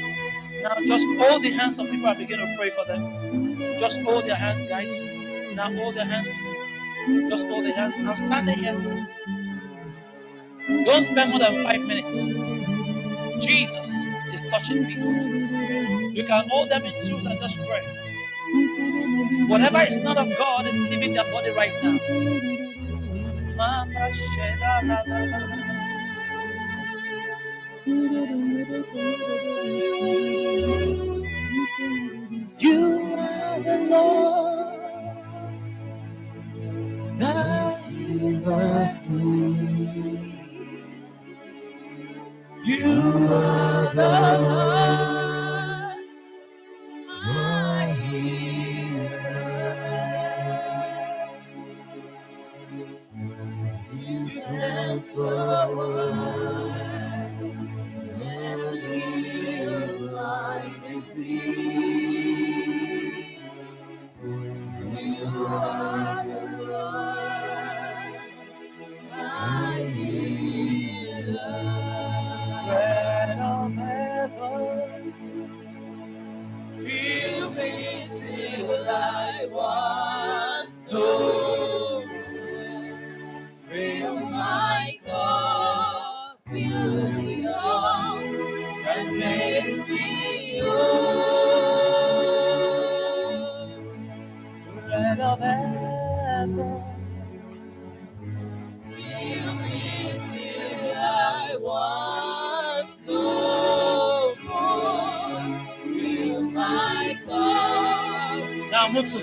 S1: Now just hold the hands of people and begin to pray for them. Just hold their hands, guys. Now hold their hands. Just hold their hands. Now stand here. Don't spend more than five minutes. Jesus is touching people. You can hold them in twos and just pray. Whatever is not of God is leaving their body right now. You are the Lord that healeth. You are the Lord, my You sent your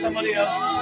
S1: somebody else.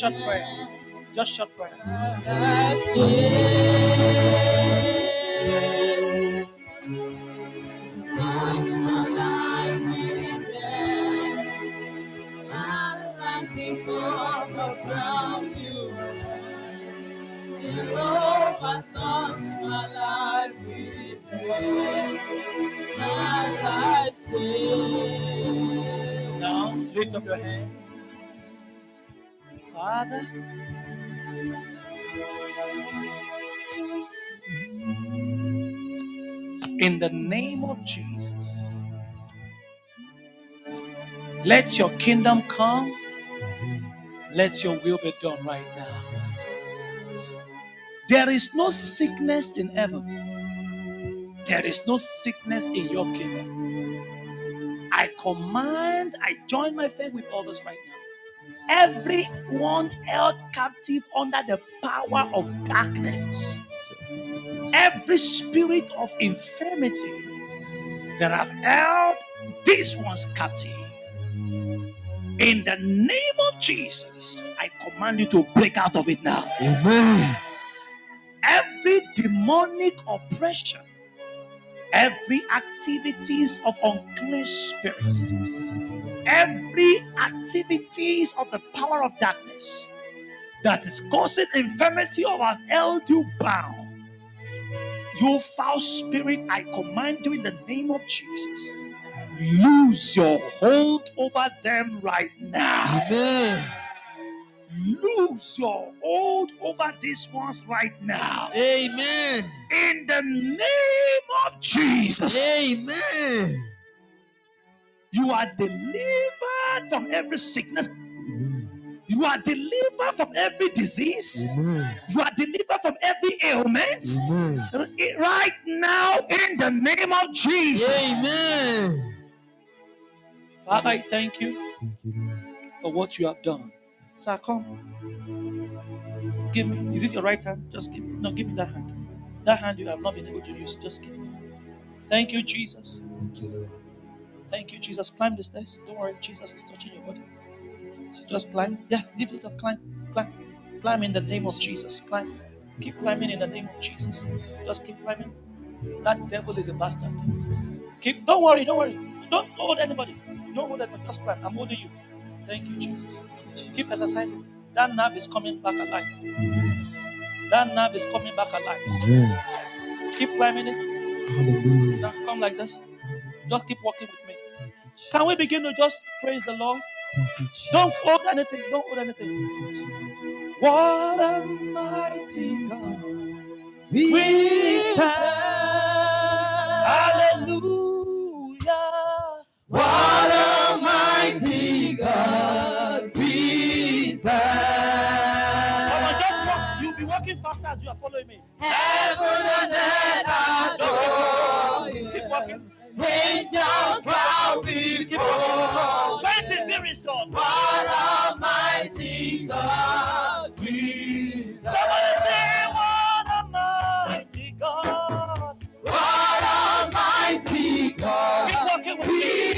S1: Short prayers. Just short prayers. In the name of Jesus, let your kingdom come. Let your will be done right now. There is no sickness in heaven. There is no sickness in your kingdom. I command, I join my faith with others right now. Everyone held captive under the power of darkness, every spirit of infirmity that have held these ones captive. In the name of Jesus, I command you to break out of it now.
S2: Amen.
S1: Every demonic oppression, every activities of unclean spirit,
S2: As you receive.
S1: every activities of the power of darkness that is causing infirmity or have held you bound. You foul spirit, I command you in the name of Jesus. Lose your hold over them right now.
S2: Amen.
S1: Lose your hold over these ones right now.
S2: Amen.
S1: In the name of Jesus.
S2: Amen.
S1: You are delivered from every sickness.
S2: Amen.
S1: You are delivered from every disease.
S2: Amen.
S1: You are delivered from every ailment.
S2: Amen.
S1: Right now, in the name of Jesus.
S2: Amen.
S1: Father, I thank you
S2: Thank you,
S1: for what you have done. Sir, come. Give me. Is this your right hand? Just give me. No, give me that hand. That hand you have not been able to use. Just give me. Thank you, Jesus.
S2: Thank you, Lord.
S1: Thank you, Jesus. Climb the stairs. Don't worry, Jesus is touching your body. Just climb. Yes, lift it up. Climb. Climb. Climb in the name of Jesus. Climb. Keep climbing in the name of Jesus. Just keep climbing. That devil is a bastard. Keep. Don't worry. Don't worry. Don't hold anybody. Don't hold anybody. Just climb. I'm holding you. Thank you, Jesus. Keep exercising. That nerve is coming back alive. That nerve is coming back alive. Keep climbing it.
S2: Hallelujah.
S1: Now come like this. Just keep walking with me.
S2: Thank you, Jesus.
S1: Can we begin to just praise the Lord?
S2: Thank you, Jesus.
S1: Don't hold anything. Don't hold anything.
S2: Thank you, Jesus.
S1: What a mighty God.
S2: We
S1: Hallelujah.
S2: What a mighty God we
S1: Come on, just walk. You'll be walking faster as you are following me.
S2: Heaven and earth adore
S1: keep, walking.
S2: Angels bow
S1: Keep
S2: before
S1: walking.
S2: You.
S1: Strength is.
S2: What a mighty God we.
S1: Somebody say, What a mighty God.
S2: What a mighty
S1: Keep
S2: God
S1: walking with me.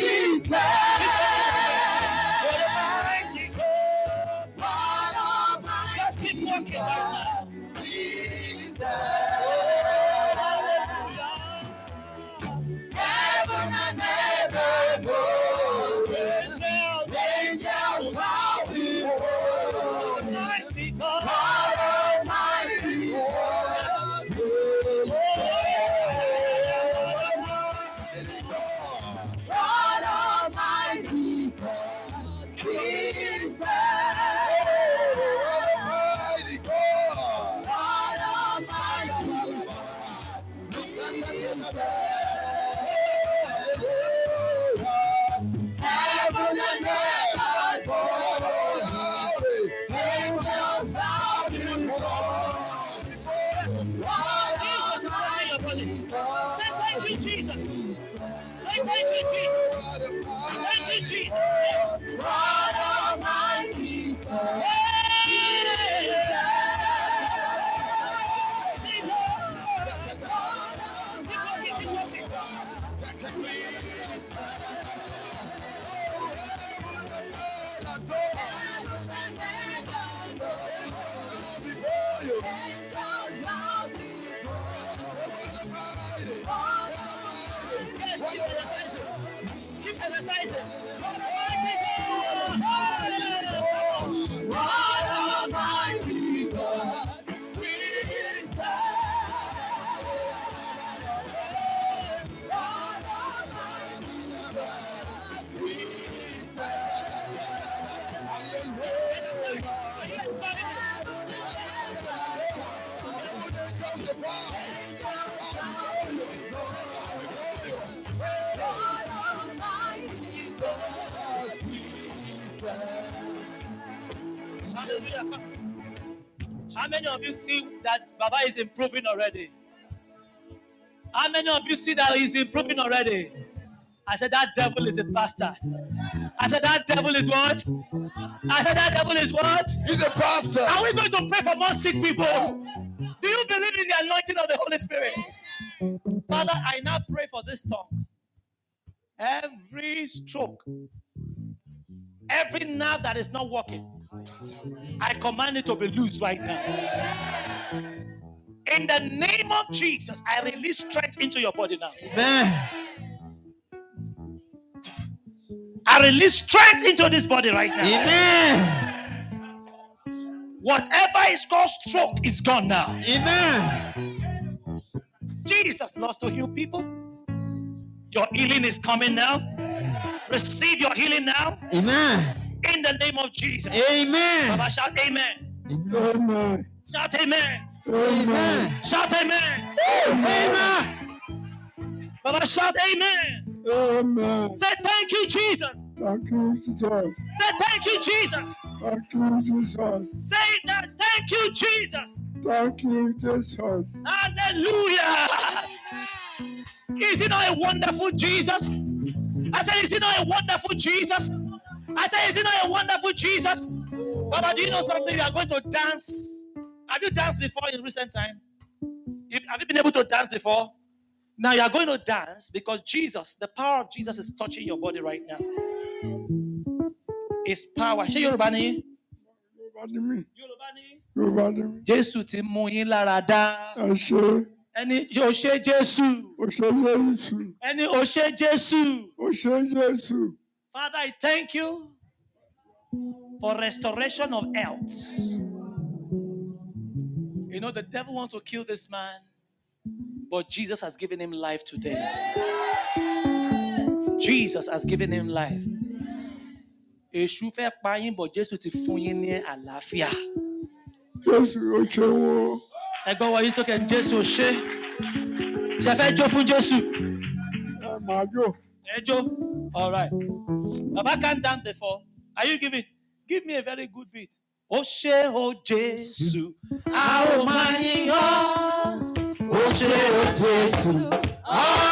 S1: Many of you see that Baba is improving already? How many of you see that he's improving already? I said that devil is a bastard. I said that devil is what? I said that devil is what?
S2: He's a pastor.
S1: Are we going to pray for more sick people? Do you believe in the anointing of the Holy Spirit? Father, I now pray for this tongue. Every stroke, every nerve that is not working, I command it to be loose right now. In the name of Jesus, I release strength into your body now.
S2: Amen.
S1: I release strength into this body right now.
S2: Amen.
S1: Whatever is called stroke is gone now.
S2: Amen.
S1: Jesus loves to heal people. Your healing is coming now. Receive your healing now
S2: Amen.
S1: In the name of Jesus.
S2: Amen.
S1: Baba, shout amen.
S2: Amen.
S1: Shout amen.
S2: Amen.
S1: Shout amen.
S2: Amen.
S1: Baba, shout amen.
S2: Amen.
S1: Say thank you, Jesus.
S2: Thank you, Jesus.
S1: Say thank you, Jesus.
S2: Thank you, Jesus.
S1: Say that thank you, Jesus.
S2: Thank you, Jesus.
S1: Hallelujah. Is it not a wonderful Jesus? I said, is it not a wonderful Jesus? I said, is it not a wonderful Jesus? Baba, do you know something? You are going to dance. Have you danced before in recent time? Have you been able to dance before? Now you are going to dance because Jesus, the power of Jesus is touching your body right now. His power. Ṣé Yorùbá ni?
S2: Yorùbá ni mí.
S1: Yorùbá ni.
S2: Yorùbá ni mí.
S1: Jésù ti mú yín lára dá.
S2: Ẹ ṣe
S1: Ẹni ṣe Jésù.
S2: o ṣe Jésù.
S1: Ẹni ṣe Jésù.
S2: O ṣe Jésù.
S1: Father, I thank you for restoration of health. You know, the devil wants to kill this man, but Jesus has given him life today. Jesus has given him life. Èṣù fẹ́ pa yín, but Jésù ti fún yín ní àlàáfíà.
S2: Jésù o ṣe wo.
S1: Ẹgbọ́n sókè, Jésù ṣe. Ṣe fẹ́ jó fún Jésù?
S2: Ẹ máa jó.
S1: Ẹ jó. All right. Baba can't dance before. Are you giving? Give me a very good beat. Ó o Jésù, a ó máa. Ó o Jésù,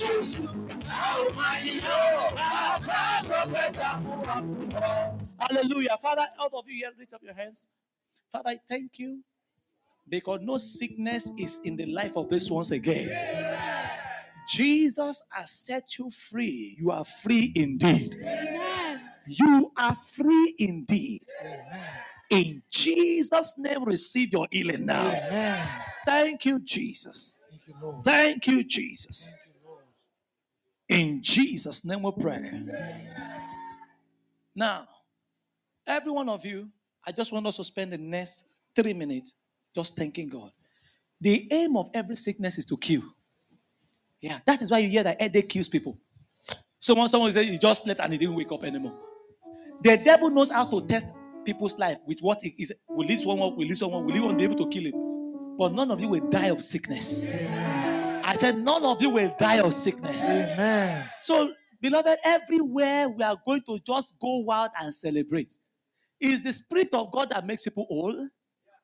S1: Jésù, a ó máa yìn ọ́. Bàbá ọpẹ́ ká mú wá fún ọ. Hallelujah. Father, all of you here, lift up your hands. Father, I thank you because no sickness is in the life of this once again. Jesus has set you free. You are free indeed. You are free indeed. In Jesus' name, receive your healing now. Thank you, Jesus. Thank you, Jesus. In Jesus' name we pray. Now, every one of you, I just want us to spend the next three minutes just thanking God. The aim of every sickness is to kill. Yeah, that is why you hear that eh, headache kills people. Someone, someone says he just slept and he didn't wake up anymore. The devil knows how to test people's life with what it is. Will this one work? Will this one work? Will one be able to kill him? But none of you will die of sickness. I said, none of you will die of sickness.
S2: Amen.
S1: So, beloved, everywhere we are going to just go wild and celebrate. Is the Spirit of God that makes people old?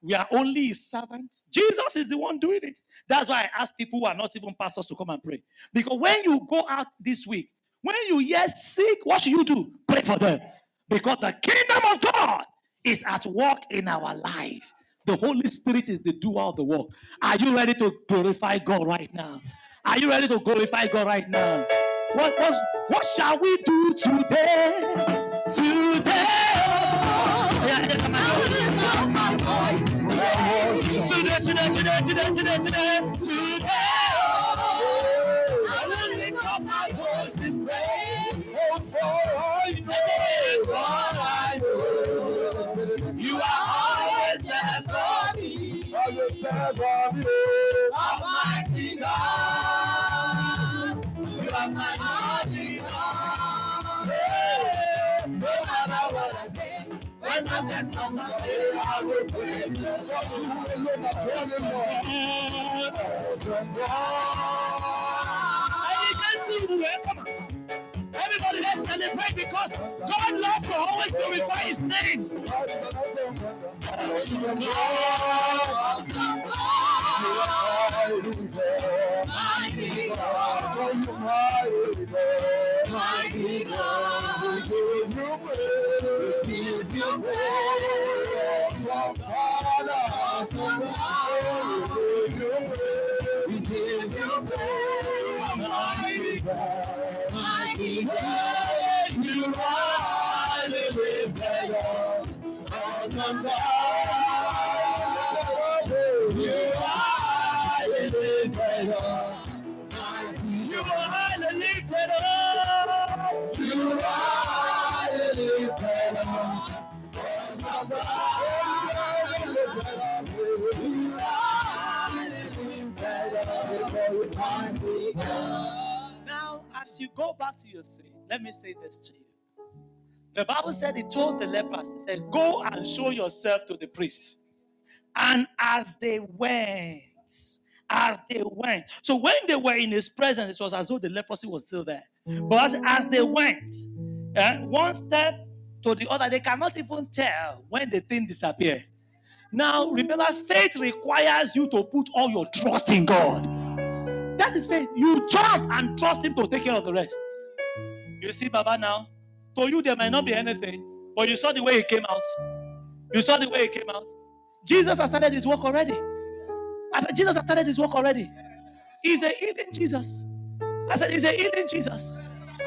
S1: We are only His servants. Jesus is the one doing it. That's why I ask people who are not even pastors to come and pray. Because when you go out this week, when you hear sick, what should you do? Pray for them. Because the kingdom of God is at work in our life. The Holy Spirit is the doer of the work. Are you ready to glorify God right now? Are you ready to glorify God right now? What, what, what shall we do? Today. Today, today, today, today,
S3: when success comes my way, I will praise the
S1: I need Jesus to work. Come on. Everybody, let's celebrate because God loves to always glorify His name. So Lord,
S3: Awesome God, mighty God, mighty you praise. Awesome God, we give you praise.
S1: God,
S3: Mighty God, Awesome God, you
S1: go back to your sin, let me say this to you. The Bible said, He told the lepers, He said, Go and show yourself to the priests. And as they went, as they went. So when they were in his presence, it was as though the leprosy was still there. But as, as they went, uh, one step to the other, they cannot even tell when the thing disappeared. Now, remember, faith requires you to put all your trust in God. That is faith. You jump and trust Him to take care of the rest. You see, Baba, now, to you, there might not be anything, but you saw the way He came out. You saw the way He came out. Jesus has started His work already. Jesus has started His work already. He's a healing Jesus. I said, He's a healing Jesus.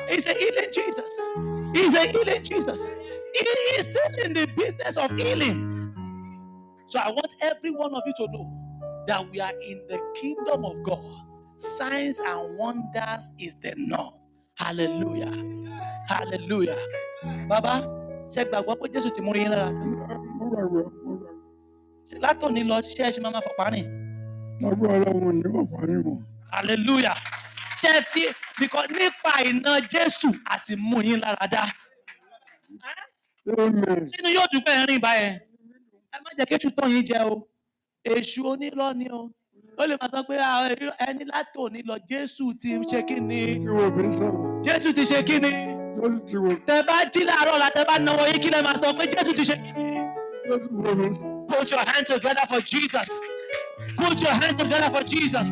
S1: He's a healing Jesus. He's a healing Jesus. He is still in the business of healing. So I want every one of you to know that we are in the kingdom of God. Signs and wonders is the norm. Hallelujah. Hallelujah. Baba, ṣe gbàgbọ́ pé Jésù ti mú yín lára. Látòní lọ ṣé ẹ ṣe máa ma fọ̀pá rìn.
S2: lágbára ọlọ́run ní bàbá yín mọ̀
S1: Hallelujah. Ṣé ẹ fi because nípa iná Jésù àti mú yín lára dá. Sínú yóò dùn pé ẹ rìn báyẹn. Ẹ má jẹ́ kéṣù tán yín jẹ o. Èṣù onírọ́ ni o. Ó lè máa sọ pé "Ah, ẹni látòní lọ Jésù ti ṣe kí ni.
S2: tí wọ́n fi ń sọ̀rọ̀
S1: Jésù ti ṣe kí ni.
S2: jésù tí wọ́n
S1: Tẹ bá jí láàárọ̀ la tẹ bá náwó yín kí lẹ máa sọ pé Jésù ti ṣe kí ni.
S2: jésù tí wọ́n fi ń sọ̀rọ̀
S1: Put your hands together for Jesus. Put your hands together for Jesus.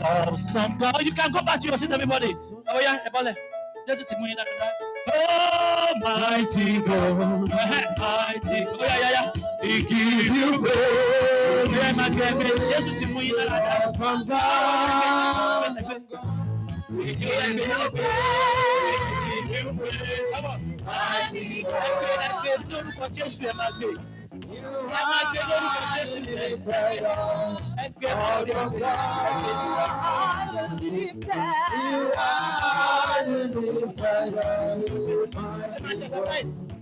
S1: Awesome God. You can go back to your seat, everybody. Oh, yeah, Ebole. Jésù ti mú yín dáadáa. Almighty God. Mighty God. Oh, yeah, yeah, yeah. He give you praise. Yeah, my God. Jésù ti mú yín dáadáa.
S3: Awesome God,
S1: We give you praise. We give you praise. Come on.
S3: mighty God,
S1: Ẹgbẹ́ ẹgbẹ́ lórúkọ Jésù ẹ máa gbé. Ẹ máa gbé lórúkọ
S3: are
S1: Jésù
S3: the
S1: ṣe.
S3: lifted up.
S1: Ẹgbẹ́
S3: Awesome
S1: ẹgbẹ́
S3: God, you are the lifted
S1: ẹ máa ṣe exercise.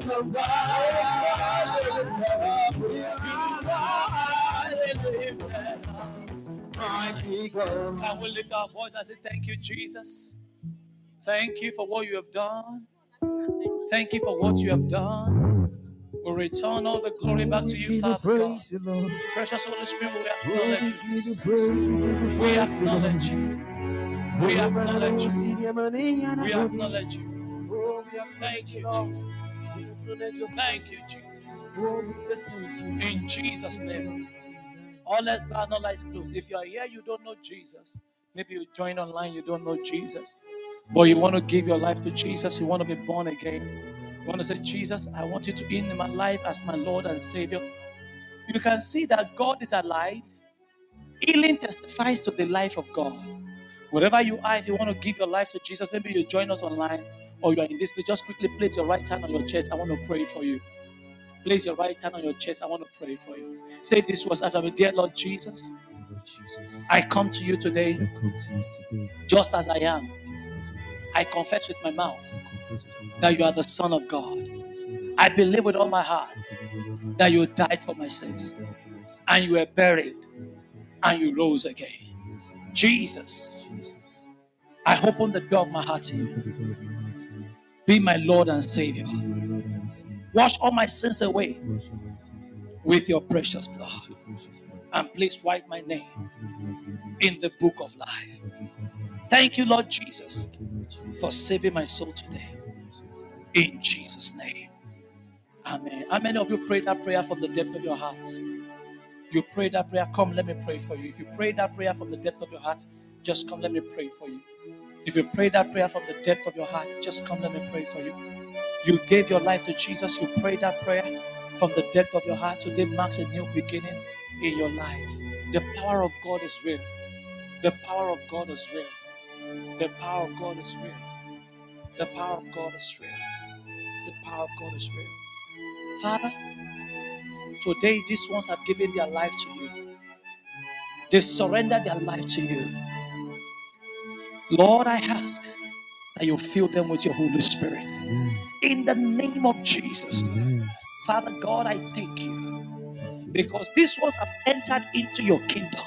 S2: Awesome God. You are lifted up. Mighty God.
S1: And we lift our voice and say, Thank you, Jesus. Thank you for what you have done. Thank you for what you have done. We return all the glory back to you, Father God.
S2: Lord.
S1: Precious Holy Spirit, we acknowledge you.
S2: you
S1: this
S2: praise,
S1: service.
S2: we give you
S1: We
S2: praise,
S1: acknowledge you. We acknowledge you. We acknowledge you.
S2: Oh,
S1: Thank you, Jesus.
S2: We acknowledge your
S1: Thank you. Jesus.
S2: We say thank you.
S1: In Jesus' name. All let's bow, all eyes closed. If you are here, you don't know Jesus. Maybe you join online, you don't know Jesus. But you want to give your life to Jesus, you want to be born again. You want to say, Jesus, I want you to be in my life as my Lord and Savior. You can see that God is alive. Healing testifies to the life of God. Wherever you are, if you want to give your life to Jesus, maybe you join us online or you are in this place, just quickly place your right hand on your chest. I want to pray for you. Place your right hand on your chest. I want to pray for you. Say this was after me, dear Lord Jesus, I come to you today
S2: I come to you today
S1: just as I am.
S2: I
S1: confess with my mouth
S2: I confess with my mouth
S1: that you are the Son of God.
S2: that you are the Son of God.
S1: I believe with all my heart
S2: I believe with all my
S1: that you died for my sins
S2: died for my sins
S1: and you were buried
S2: and you were buried
S1: and you rose again.
S2: and you rose again.
S1: Jesus,
S2: Jesus,
S1: I open the door of my heart to you. Be my Lord and Savior. Wash all my sins away with your precious blood and please write my name in the book of life. Thank you, Lord Jesus, for saving my soul today. In Jesus' name. Amen. How many of you prayed that prayer from the depth of your heart? You prayed that prayer. Come, let me pray for you. If you prayed that prayer from the depth of your heart, just come, let me pray for you. If you pray that prayer from the depth of your heart, just come, let me pray for you. You gave your life to Jesus. You prayed that prayer from the depth of your heart. Today marks a new beginning in your life. The power of God is real. The power of God is real. The power of God is real. The power of God is real. The power of God is real. Father, today these ones have given their life to you. They surrender their life to you. Lord, I ask that you fill them with your Holy Spirit. In the name of Jesus. Father God, I thank you because these ones have entered into your kingdom.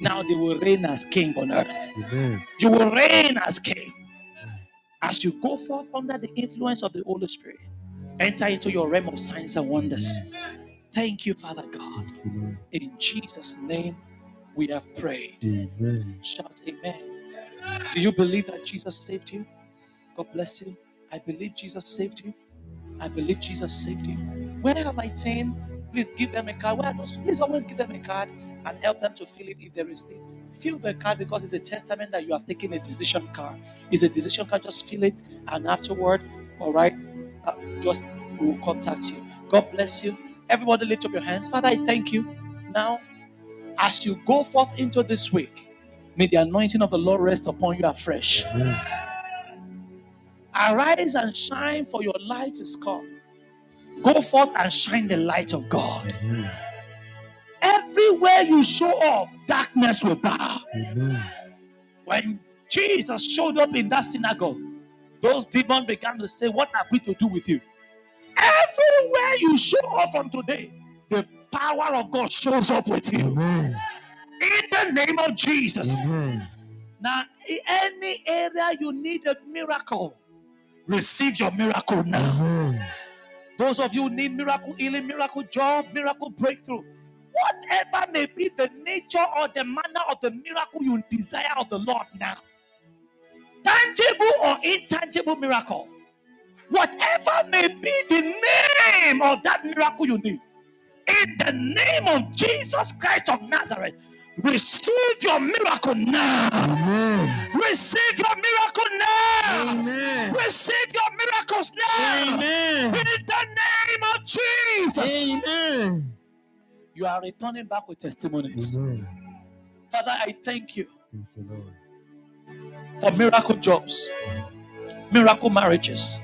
S1: Now they will reign as king on earth.
S2: Amen.
S1: You will reign as king. As you go forth under the influence of the Holy Spirit, enter into your realm of signs and wonders. Thank you, Father God. In Jesus' name, we have prayed.
S2: Amen.
S1: Shout amen. Do you believe that Jesus saved you? God bless you. I believe Jesus saved you. I believe Jesus saved you. Where are my team? Please give them a card. Where are those? Please always give them a card and help them to fill it if there is need. Fill the card because it's a testament that you have taken a decision card. It's a decision card. Just fill it, and afterward, all right, uh, just we will contact you. God bless you. Everybody, lift up your hands. Father, I thank you. Now, as you go forth into this week, may the anointing of the Lord rest upon you afresh.
S2: Amen.
S1: Arise and shine, for your light is come. Go forth and shine the light of God.
S2: Amen.
S1: Everywhere you show up, darkness will bow.
S2: Amen.
S1: When Jesus showed up in that synagogue, those demons began to say, What have we to do with you? Everywhere you show up from today, the power of God shows up with you.
S2: Amen.
S1: In the name of Jesus.
S2: Amen.
S1: Now, in any area you need a miracle, receive your miracle now.
S2: Amen.
S1: Those of you who need miracle healing, miracle job, miracle breakthrough, whatever may be the nature or the manner of the miracle you desire of the Lord now, tangible or intangible miracle, whatever may be the name of that miracle you need, in the name of Jesus Christ of Nazareth, receive your miracle now.
S2: Amen.
S1: Receive your miracle now.
S2: Amen.
S1: Receive your miracles now.
S2: Amen.
S1: In the name of Jesus.
S2: Amen.
S1: You are returning back with testimonies.
S2: Amen.
S1: Father, I thank you
S2: Thank you, Lord.
S1: for miracle jobs, miracle marriages.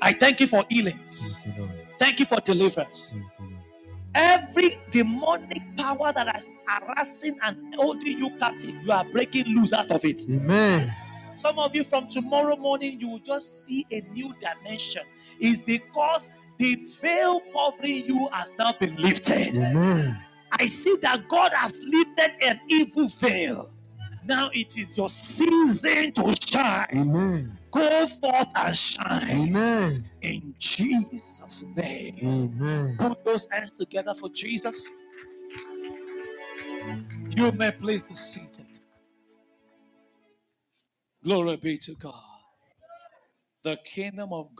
S1: I thank you for healings.
S2: Thank you,
S1: Thank you for deliverance.
S2: Thank you, Lord.
S1: Every demonic power that is harassing and holding you captive, you are breaking loose out of it.
S2: Amen.
S1: Some of you from tomorrow morning, you will just see a new dimension. Is because the veil covering you has now been lifted.
S2: Amen.
S1: I see that God has lifted an evil veil. Now it is your season to shine.
S2: Amen.
S1: Go forth and shine
S2: Amen.
S1: in Jesus' name.
S2: Amen.
S1: Put those hands together for Jesus. You may please be seated. Glory be to God. The kingdom of God.